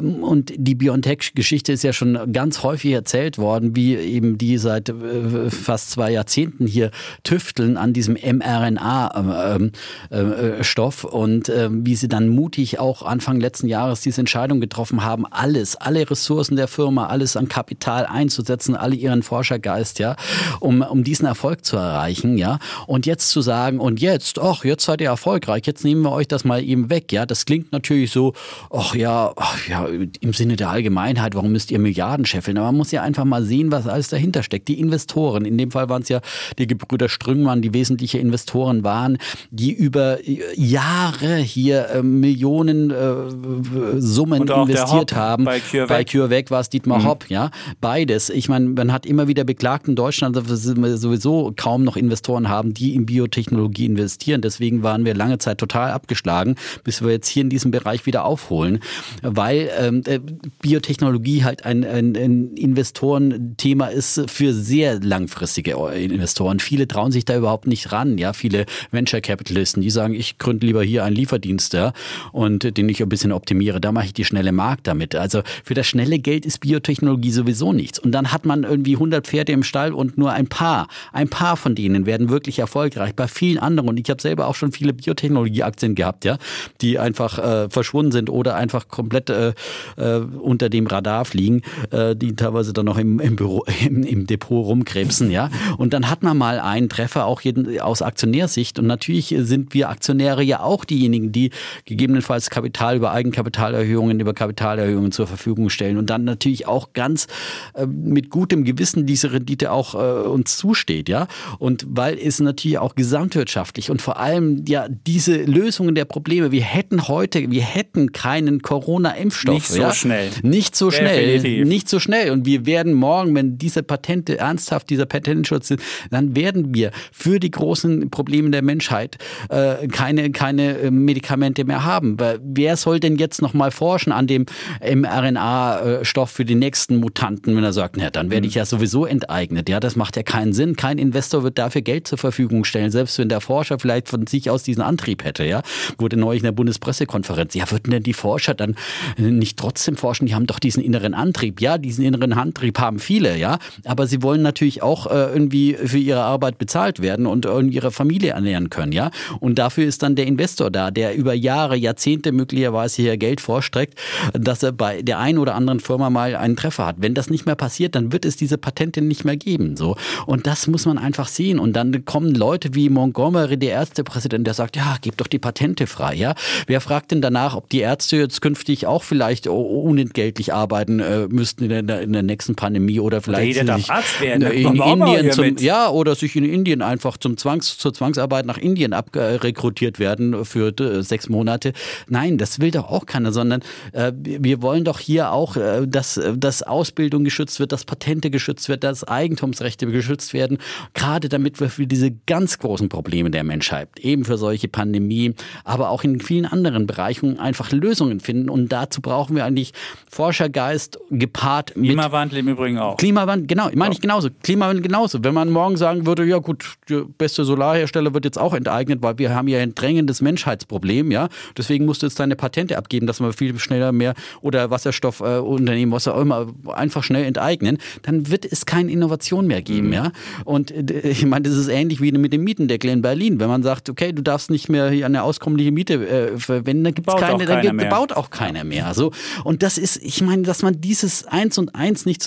B: Und die BioNTech-Geschichte ist ja schon ganz häufig erzählt worden, wie eben die seit äh, fast zwei Jahrzehnten hier tüfteln an diesem mRNA-Impfstoff äh, und äh, wie sie dann mutig auch Anfang letzten Jahres diese Entscheidung getroffen haben, alles, alle Ressourcen der Firma, alles an Kapital einzusetzen, alle ihren Forschergeist, ja, um, um diesen Erfolg zu erreichen, ja. Und jetzt zu sagen, und jetzt, ach, jetzt seid ihr erfolgreich, jetzt nehmen wir euch das mal eben weg, ja. Das klingt natürlich so, ach ja, ach ja, im Sinne der Allgemeinheit, warum müsst ihr Milliarden scheffeln? Aber man muss ja einfach mal sehen, was alles dahinter steckt. Die Investoren, in dem Fall waren es ja die Gebrüder Strüngmann, die wesentliche Investoren waren, die über Jahre hier äh, Millionen äh, Summen investiert haben.
A: Bei CureVac,
B: bei CureVac war es Dietmar mhm. Hopp, ja. Beides. Ich meine, man hat immer wieder beklagt in Deutschland, dass wir sowieso kaum noch Investoren haben, die in Biotechnologie investieren. Deswegen waren wir lange Zeit total abgeschlagen, bis wir jetzt hier in diesem Bereich wieder aufholen, weil ähm, äh, Biotechnologie halt ein, ein, ein Investoren Thema ist für sehr langfristige Investoren. Viele trauen sich da überhaupt nicht ran. Ja, viele Venture Capitalisten, die sagen, ich gründe lieber hier einen Lieferdienst, ja, und den ich ein bisschen optimiere. Da mache ich die schnelle Markt damit. Also für das schnelle Geld ist Biotechnologie sowieso nichts. Und dann hat man irgendwie 100 Pferde im Stall und nur ein paar, ein paar von denen werden wirklich erfolgreich. Bei vielen anderen, und ich habe selber auch schon viele Biotechnologieaktien gehabt, ja, die einfach äh, verschwunden sind oder einfach komplett äh, äh, unter dem Radar fliegen, äh, die teilweise dann noch im, im, Büro, im, im Depot rumkrebsen, ja. Und dann hat man mal einen Treffer auch jeden, aus Aktionärsicht. Und natürlich sind wir Aktionäre ja auch diejenigen, die gegebenenfalls Kapital über Eigenkapitalerhöhungen, über Kapitalerhöhungen zur Verfügung stellen und dann natürlich auch ganz äh, mit gutem Gewissen diese Rendite auch äh, uns zusteht, ja. Und weil es natürlich auch gesamtwirtschaftlich und vor allem ja diese Lösungen der Probleme, wir hätten heute, wir hätten keinen Corona-Impfstoff.
A: Nicht so
B: ja?
A: schnell.
B: Nicht so schnell.
A: Definitiv.
B: Nicht so schnell. Und wir werden morgen, wenn diese Patente ernsthaft, dieser Patentschutz sind, dann werden wir für die großen Probleme der Menschheit äh, keine, keine äh, Medikamente mehr haben. Wer soll denn jetzt noch mal forschen an dem mRNA-Stoff für die nächsten Mutanten, wenn er sagt, na, dann werde ich ja sowieso enteignet. Ja, das macht ja keinen Sinn. Kein Investor wird dafür Geld zur Verfügung stellen, selbst wenn der Forscher vielleicht von sich aus diesen Antrieb hätte. Ja, wurde neulich in der Bundespressekonferenz. Ja, würden denn die Forscher dann nicht trotzdem forschen? Die haben doch diesen inneren Antrieb. Ja, diesen inneren Antrieb haben viele. Ja, aber sie wollen natürlich auch äh, irgendwie für ihre Arbeit bezahlt werden und irgendwie ihre Familie ernähren können. Ja, und dafür ist dann der Investor da, der über Jahre, Jahrzehnte möglicherweise hier Geld vorstreckt, dass er bei der einen oder anderen Firma mal einen Treffer hat. Wenn das nicht mehr passiert, dann wird es diese Patente nicht mehr geben. So. Und das muss man einfach sehen. Und dann kommen Leute wie Montgomery, der Ärztepräsident, der sagt, ja, gib doch die Patente frei. Ja? Wer fragt denn danach, ob die Ärzte jetzt künftig auch vielleicht unentgeltlich arbeiten äh, müssten in der, in der nächsten Pandemie oder vielleicht
A: darf
B: sich
A: werden.
B: In Indien zum, ja oder sich in Indien einfach zum Zwangs zur Zwangsarbeit nach Indien abrekrutiert werden für äh, sechs Monate. Nein, das will doch auch keiner, sondern äh, wir wollen doch hier auch, äh, dass, dass Ausbildung geschützt wird, dass Patente geschützt wird, dass Eigentumsrechte geschützt werden, gerade damit wir für diese ganz großen Probleme der Menschheit, eben für solche Pandemien, aber auch in vielen anderen Bereichen einfach Lösungen finden. Und dazu brauchen wir eigentlich Forschergeist gepaart mit
A: Klimawandel im Übrigen auch.
B: Klimawandel, genau, meine ich genauso. Klimawandel genauso. Wenn man morgen sagen würde, ja gut, der beste Solarhersteller wird jetzt auch enteignet, weil wir haben ja ein drängendes Menschheitsproblem, ja. Deswegen musst du jetzt deine Patente abgeben, dass wir viel schneller mehr oder Wasserstoffunternehmen, was auch immer, einfach schnell enteignen, dann wird es keine Innovation mehr geben, ja. Und äh, ich meine, das ist ähnlich wie mit dem Mietendeckel in Berlin. Wenn man sagt, okay, du darfst nicht mehr hier eine auskömmliche Miete äh, verwenden, dann gibt es keine, dann gibt, baut auch keiner mehr. So. Und das ist, ich meine, dass man dieses Eins und Eins nicht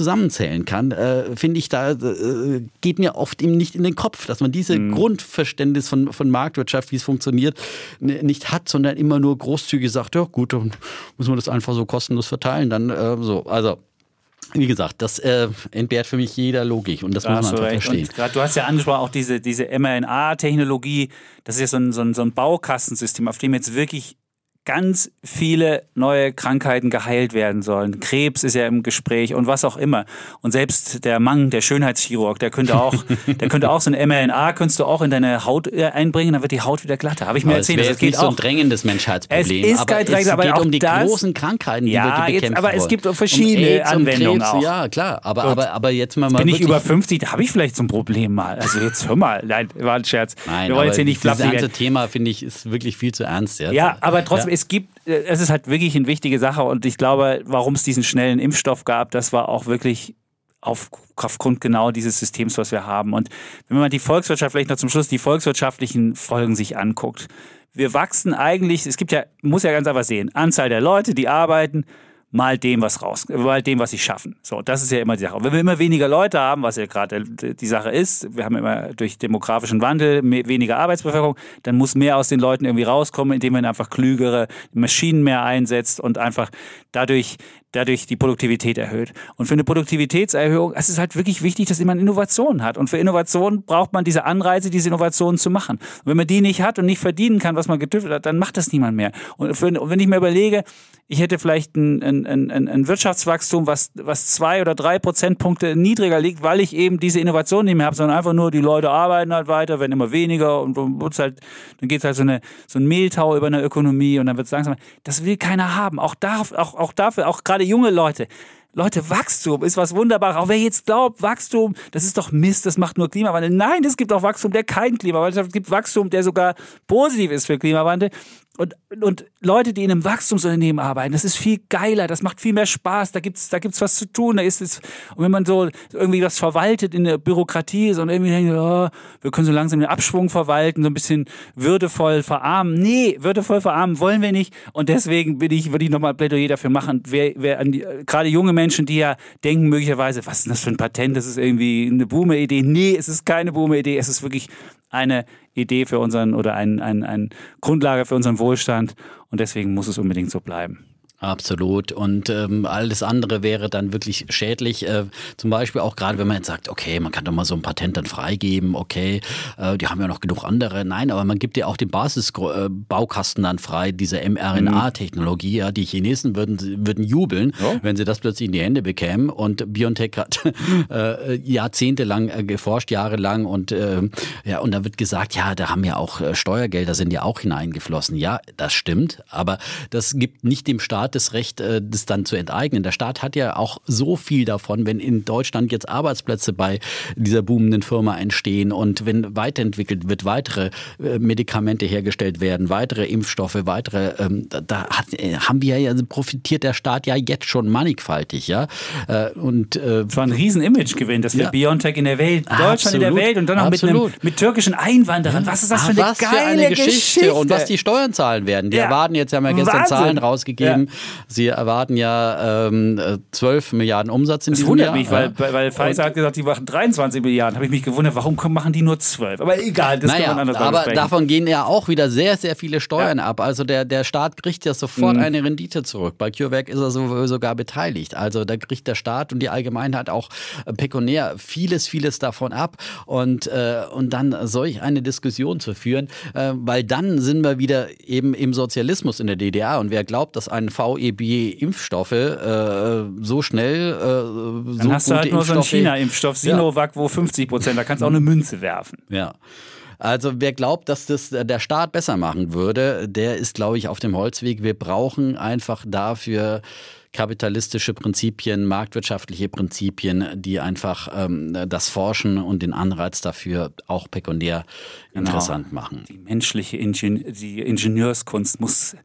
B: zusammenzählen kann, äh, finde ich, da äh, geht mir oft eben nicht in den Kopf, dass man diese Grundverständnis von, von Marktwirtschaft, wie es funktioniert, nicht hat, sondern immer nur großzügig sagt, ja gut, dann muss man das einfach so kostenlos verteilen. Dann äh, so. Also, wie gesagt, das äh, entbehrt für mich jeder Logik und das
A: Da
B: muss man einfach
A: recht.
B: verstehen.
A: Grad, du hast ja angesprochen, auch diese, diese mRNA-Technologie, das ist ja so ein, so, ein, so ein Baukastensystem, auf dem jetzt wirklich ganz viele neue Krankheiten geheilt werden sollen. Krebs ist ja im Gespräch und was auch immer. Und selbst der Mann, der Schönheitschirurg, der könnte auch, der könnte auch so ein mRNA, könntest du auch in deine Haut äh, einbringen, dann wird die Haut wieder glatter. Habe ich mir
B: Aber es
A: erzählt,
B: wäre
A: das
B: jetzt nicht
A: geht
B: so
A: auch.
B: ein drängendes Menschheitsproblem.
A: Es ist
B: aber
A: kein
B: es
A: aber
B: geht
A: auch
B: um die
A: das-
B: großen Krankheiten, die
A: Ja,
B: wir die
A: jetzt-
B: bekämpfen
A: aber es
B: wollen.
A: gibt auch verschiedene
B: AIDS, um
A: Anwendungen
B: Krebs,
A: auch.
B: Ja, klar. Aber,
A: Gut.
B: aber, aber jetzt mal, mal
A: Bin ich über 50, da habe ich vielleicht so ein Problem mal. Also jetzt hör mal, nein, war ein Scherz.
B: Nein,
A: Wir wollen jetzt hier nicht fluffy
B: ganze. Thema, finde ich, ist wirklich viel zu ernst. Jetzt.
A: Ja, aber trotzdem,
B: Ja.
A: Es gibt, äh, es ist halt wirklich eine wichtige Sache und ich glaube, warum es diesen schnellen Impfstoff gab, das war auch wirklich auf, aufgrund genau dieses Systems, was wir haben. Und wenn man die Volkswirtschaft, vielleicht noch zum Schluss, die volkswirtschaftlichen Folgen sich anguckt. Wir wachsen eigentlich, es gibt ja, muss ja ganz einfach sehen, Anzahl der Leute, die arbeiten, mal dem, was raus, mal dem, was sie schaffen. So, das ist ja immer die Sache. Und wenn wir immer weniger Leute haben, was ja gerade die Sache ist, wir haben immer durch demografischen Wandel mehr, weniger Arbeitsbevölkerung, dann muss mehr aus den Leuten irgendwie rauskommen, indem man einfach klügere Maschinen mehr einsetzt und einfach dadurch dadurch die Produktivität erhöht. Und für eine Produktivitätserhöhung, es ist halt wirklich wichtig, dass man Innovationen hat. Und für Innovationen braucht man diese Anreize, diese Innovationen zu machen. Und wenn man die nicht hat und nicht verdienen kann, was man getüftelt hat, dann macht das niemand mehr. Und, für, und wenn ich mir überlege, ich hätte vielleicht ein, ein, ein, ein Wirtschaftswachstum, was, was zwei oder drei Prozentpunkte niedriger liegt, weil ich eben diese Innovation nicht mehr habe, sondern einfach nur die Leute arbeiten halt weiter, werden immer weniger und wird's halt, dann geht es halt so, eine, so ein Mehltau über eine Ökonomie und dann wird es langsam. Das will keiner haben. Auch, da, auch, auch dafür, auch gerade junge Leute. Leute, Wachstum ist was Wunderbares. Auch wer jetzt glaubt, Wachstum, das ist doch Mist, das macht nur Klimawandel. Nein, es gibt auch Wachstum, der kein Klimawandel, es gibt Wachstum, der sogar positiv ist für Klimawandel. Und, und Leute, die in einem Wachstumsunternehmen arbeiten, das ist viel geiler, das macht viel mehr Spaß, da gibt's da gibt's was zu tun, da ist es, und wenn man so irgendwie was verwaltet in der Bürokratie ist und irgendwie denkt, oh, wir können so langsam den Abschwung verwalten, so ein bisschen würdevoll verarmen. Nee, würdevoll verarmen wollen wir nicht. Und deswegen bin ich, würde ich nochmal Plädoyer dafür machen, wer, wer an die, gerade junge Menschen, die ja denken möglicherweise, was ist das für ein Patent, das ist irgendwie eine Boomer-Idee. Nee, es ist keine Boomer-Idee, es ist wirklich eine Idee für unseren oder ein, ein, ein Grundlage für unseren Wohlstand und deswegen muss es unbedingt so bleiben.
B: Absolut. Und ähm, alles andere wäre dann wirklich schädlich. Äh, zum Beispiel auch gerade, wenn man jetzt sagt, okay, man kann doch mal so ein Patent dann freigeben, okay, äh, die haben ja noch genug andere. Nein, aber man gibt ja auch den Basisbaukasten dann frei, diese mRNA-Technologie. Ja, die Chinesen würden, würden jubeln, ja. wenn sie das plötzlich in die Hände bekämen. Und BioNTech hat äh, jahrzehntelang äh, geforscht, jahrelang. Und, äh, ja, und da wird gesagt, ja, da haben ja auch äh, Steuergelder, sind ja auch hineingeflossen. Ja, das stimmt. Aber das gibt nicht dem Staat Staat das Recht, äh, das dann zu enteignen. Der Staat hat ja auch so viel davon, wenn in Deutschland jetzt Arbeitsplätze bei dieser boomenden Firma entstehen und wenn weiterentwickelt wird, weitere äh, Medikamente hergestellt werden, weitere Impfstoffe, weitere, ähm, da hat, äh, haben wir ja, profitiert der Staat ja jetzt schon mannigfaltig, ja. Und,
A: äh, war ein riesen Imagegewinn, dass wir ja. Biontech in der Welt, Deutschland absolut, in der Welt und dann auch mit, einem, mit türkischen Einwanderern. Was ist das für eine was geile für eine Geschichte. Geschichte.
B: Und was die Steuern zahlen werden. Die ja. erwarten jetzt, haben wir gestern Wahnsinn. Zahlen rausgegeben, Sie erwarten ja ähm, 12 Milliarden Umsatz in
A: das
B: diesem Jahr.
A: Das wundert mich, weil, weil Pfizer hat gesagt, die machen 23 Milliarden. Habe ich mich gewundert, warum machen die nur 12? Aber egal, das
B: naja, kann man anders Aber besprechen. davon gehen ja auch wieder sehr, sehr viele Steuern ja. ab. Also der, der Staat kriegt ja sofort mhm. eine Rendite zurück. Bei CureVac ist er sogar beteiligt. Also da kriegt der Staat und die Allgemeinheit auch äh, pekunär vieles, vieles davon ab. Und, äh, und dann solch eine Diskussion zu führen, äh, weil dann sind wir wieder eben im Sozialismus in der DDR. Und wer glaubt, dass ein VEB Impfstoffe äh, so schnell äh, so
A: Dann hast du halt nur so einen China-Impfstoff, Sinovac, ja. wo 50 Prozent, da kannst du auch eine Münze werfen.
B: Ja. Also wer glaubt, dass das der Staat besser machen würde, der ist, glaube ich, auf dem Holzweg. Wir brauchen einfach dafür kapitalistische Prinzipien, marktwirtschaftliche Prinzipien, die einfach ähm, das Forschen und den Anreiz dafür auch pekundär genau. interessant machen.
A: Die menschliche Ingen die Ingenieurskunst muss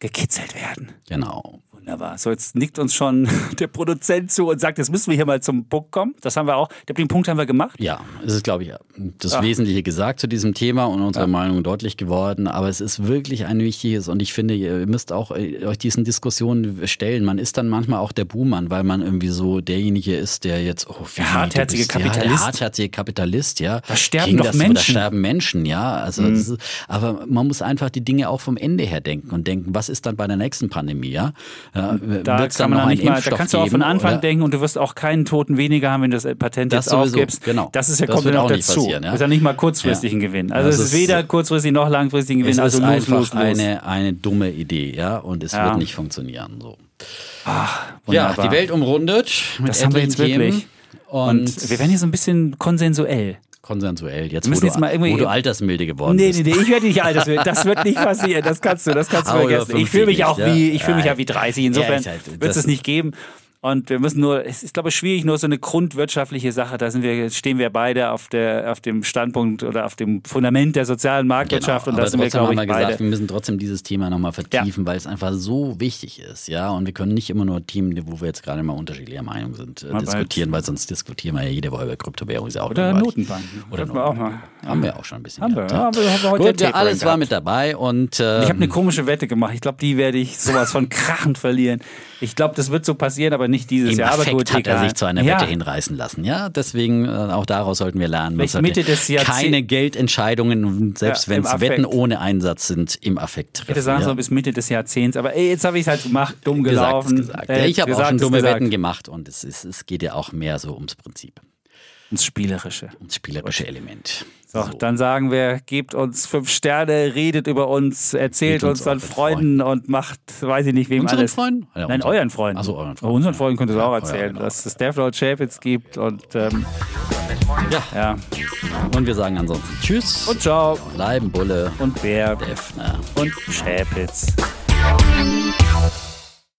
A: gekitzelt werden.
B: Genau.
A: Wunderbar. So, jetzt nickt uns schon der Produzent zu und sagt, jetzt müssen wir hier mal zum Punkt kommen. Das haben wir auch. Den Punkt haben wir gemacht.
B: Ja, es ist, glaube ich, das Ach. Wesentliche gesagt zu diesem Thema und unsere ja. Meinung deutlich geworden. Aber es ist wirklich ein wichtiges und ich finde, ihr müsst auch äh, euch diesen Diskussionen stellen. Man ist dann manchmal auch der Buhmann, weil man irgendwie so derjenige ist, der jetzt, oh,
A: wie, der hartherzige bist, Kapitalist. Ja, der
B: hartherzige Kapitalist, ja.
A: Da sterben doch das, Menschen. Da
B: sterben Menschen, ja. Also, mhm. ist, aber man muss einfach die Dinge auch vom Ende her denken und denken, was ist dann bei der nächsten Pandemie, ja? ja
A: da kann man nicht mal, da kannst du auch von Anfang oder? denken und du wirst auch keinen Toten weniger haben, wenn du das Patent das jetzt sowieso, aufgibst.
B: Genau.
A: Das ist ja das kommt ja noch dazu. Ja? Das ist ja nicht mal kurzfristig ja. ein Gewinn. Also es ist weder kurzfristig noch langfristig Gewinn.
B: Es
A: also
B: ist
A: los,
B: einfach
A: los, los.
B: Eine, eine dumme Idee, ja, und es ja. wird nicht funktionieren. So.
A: Ach,
B: ja, die Welt umrundet.
A: das haben wir jetzt wirklich. Und, und wir werden hier so ein bisschen konsensuell
B: konsensuell, jetzt, wo du, jetzt wo du altersmilde geworden
A: nee,
B: bist.
A: Nee, nee, ich werde nicht altersmilde. Das wird nicht passieren. Das kannst du, das kannst du vergessen. Ich fühle mich auch wie, ich fühle mich ja wie 30. Insofern ja, halt, wird es nicht geben. Und wir müssen nur, es ist, glaube ich, schwierig, nur so eine grundwirtschaftliche Sache. Da sind wir, stehen wir beide auf, der, auf dem Standpunkt oder auf dem Fundament der sozialen Marktwirtschaft.
B: Genau,
A: und da sind wir, glaube
B: ich, beide. Gesagt, wir müssen trotzdem dieses Thema nochmal vertiefen, ja. weil es einfach so wichtig ist. Ja, und wir können nicht immer nur Themen, wo wir jetzt gerade mal unterschiedlicher Meinung sind, äh, diskutieren, weil sonst diskutieren wir ja jede Woche über Kryptowährung. Ist ja auch
A: oder Notenbank.
B: Oder Notenbank. Wir auch mal. Haben wir auch schon ein bisschen.
A: Haben gehabt, wir, ja. haben wir, haben wir heute
B: Gut, ja, alles war mit dabei. Und, ähm,
A: ich habe eine komische Wette gemacht. Ich glaube, die werde ich sowas von krachend verlieren. Ich glaube, das wird so passieren, aber nicht dieses Jahr.
B: Aber gut, hat egal. er sich zu einer Wette hinreißen lassen. Ja, deswegen äh, auch daraus sollten wir lernen.
A: Mitte des
B: keine Geldentscheidungen, selbst ja, wenn es Wetten ohne Einsatz sind, im Affekt treffen. Ich
A: hätte sagen ja. so bis Mitte des Jahrzehnts, aber ey, jetzt habe ich es halt gemacht, dumm gelaufen.
B: Gesagt, gesagt. Ja, ich habe auch schon dumme Wetten gemacht und es, ist, es geht ja auch mehr so ums Prinzip.
A: Ums Spielerische.
B: Ums spielerische Element.
A: So, so, dann sagen wir, gebt uns fünf Sterne, redet über uns, erzählt uns, uns an Freunden und macht, weiß ich nicht, wem
B: unseren
A: alles.
B: Freunden?
A: Ja, Nein, unseren. euren Freunden.
B: Also euren Freunden.
A: Unseren Freunden könnt ihr es auch erzählen, ja, dass es Devlord Chapitz gibt und ähm,
B: ja. ja. Und wir sagen ansonsten Tschüss.
A: Und ciao.
B: Bleiben Bulle.
A: Und Bär.
B: Defner.
A: Und Chapitz.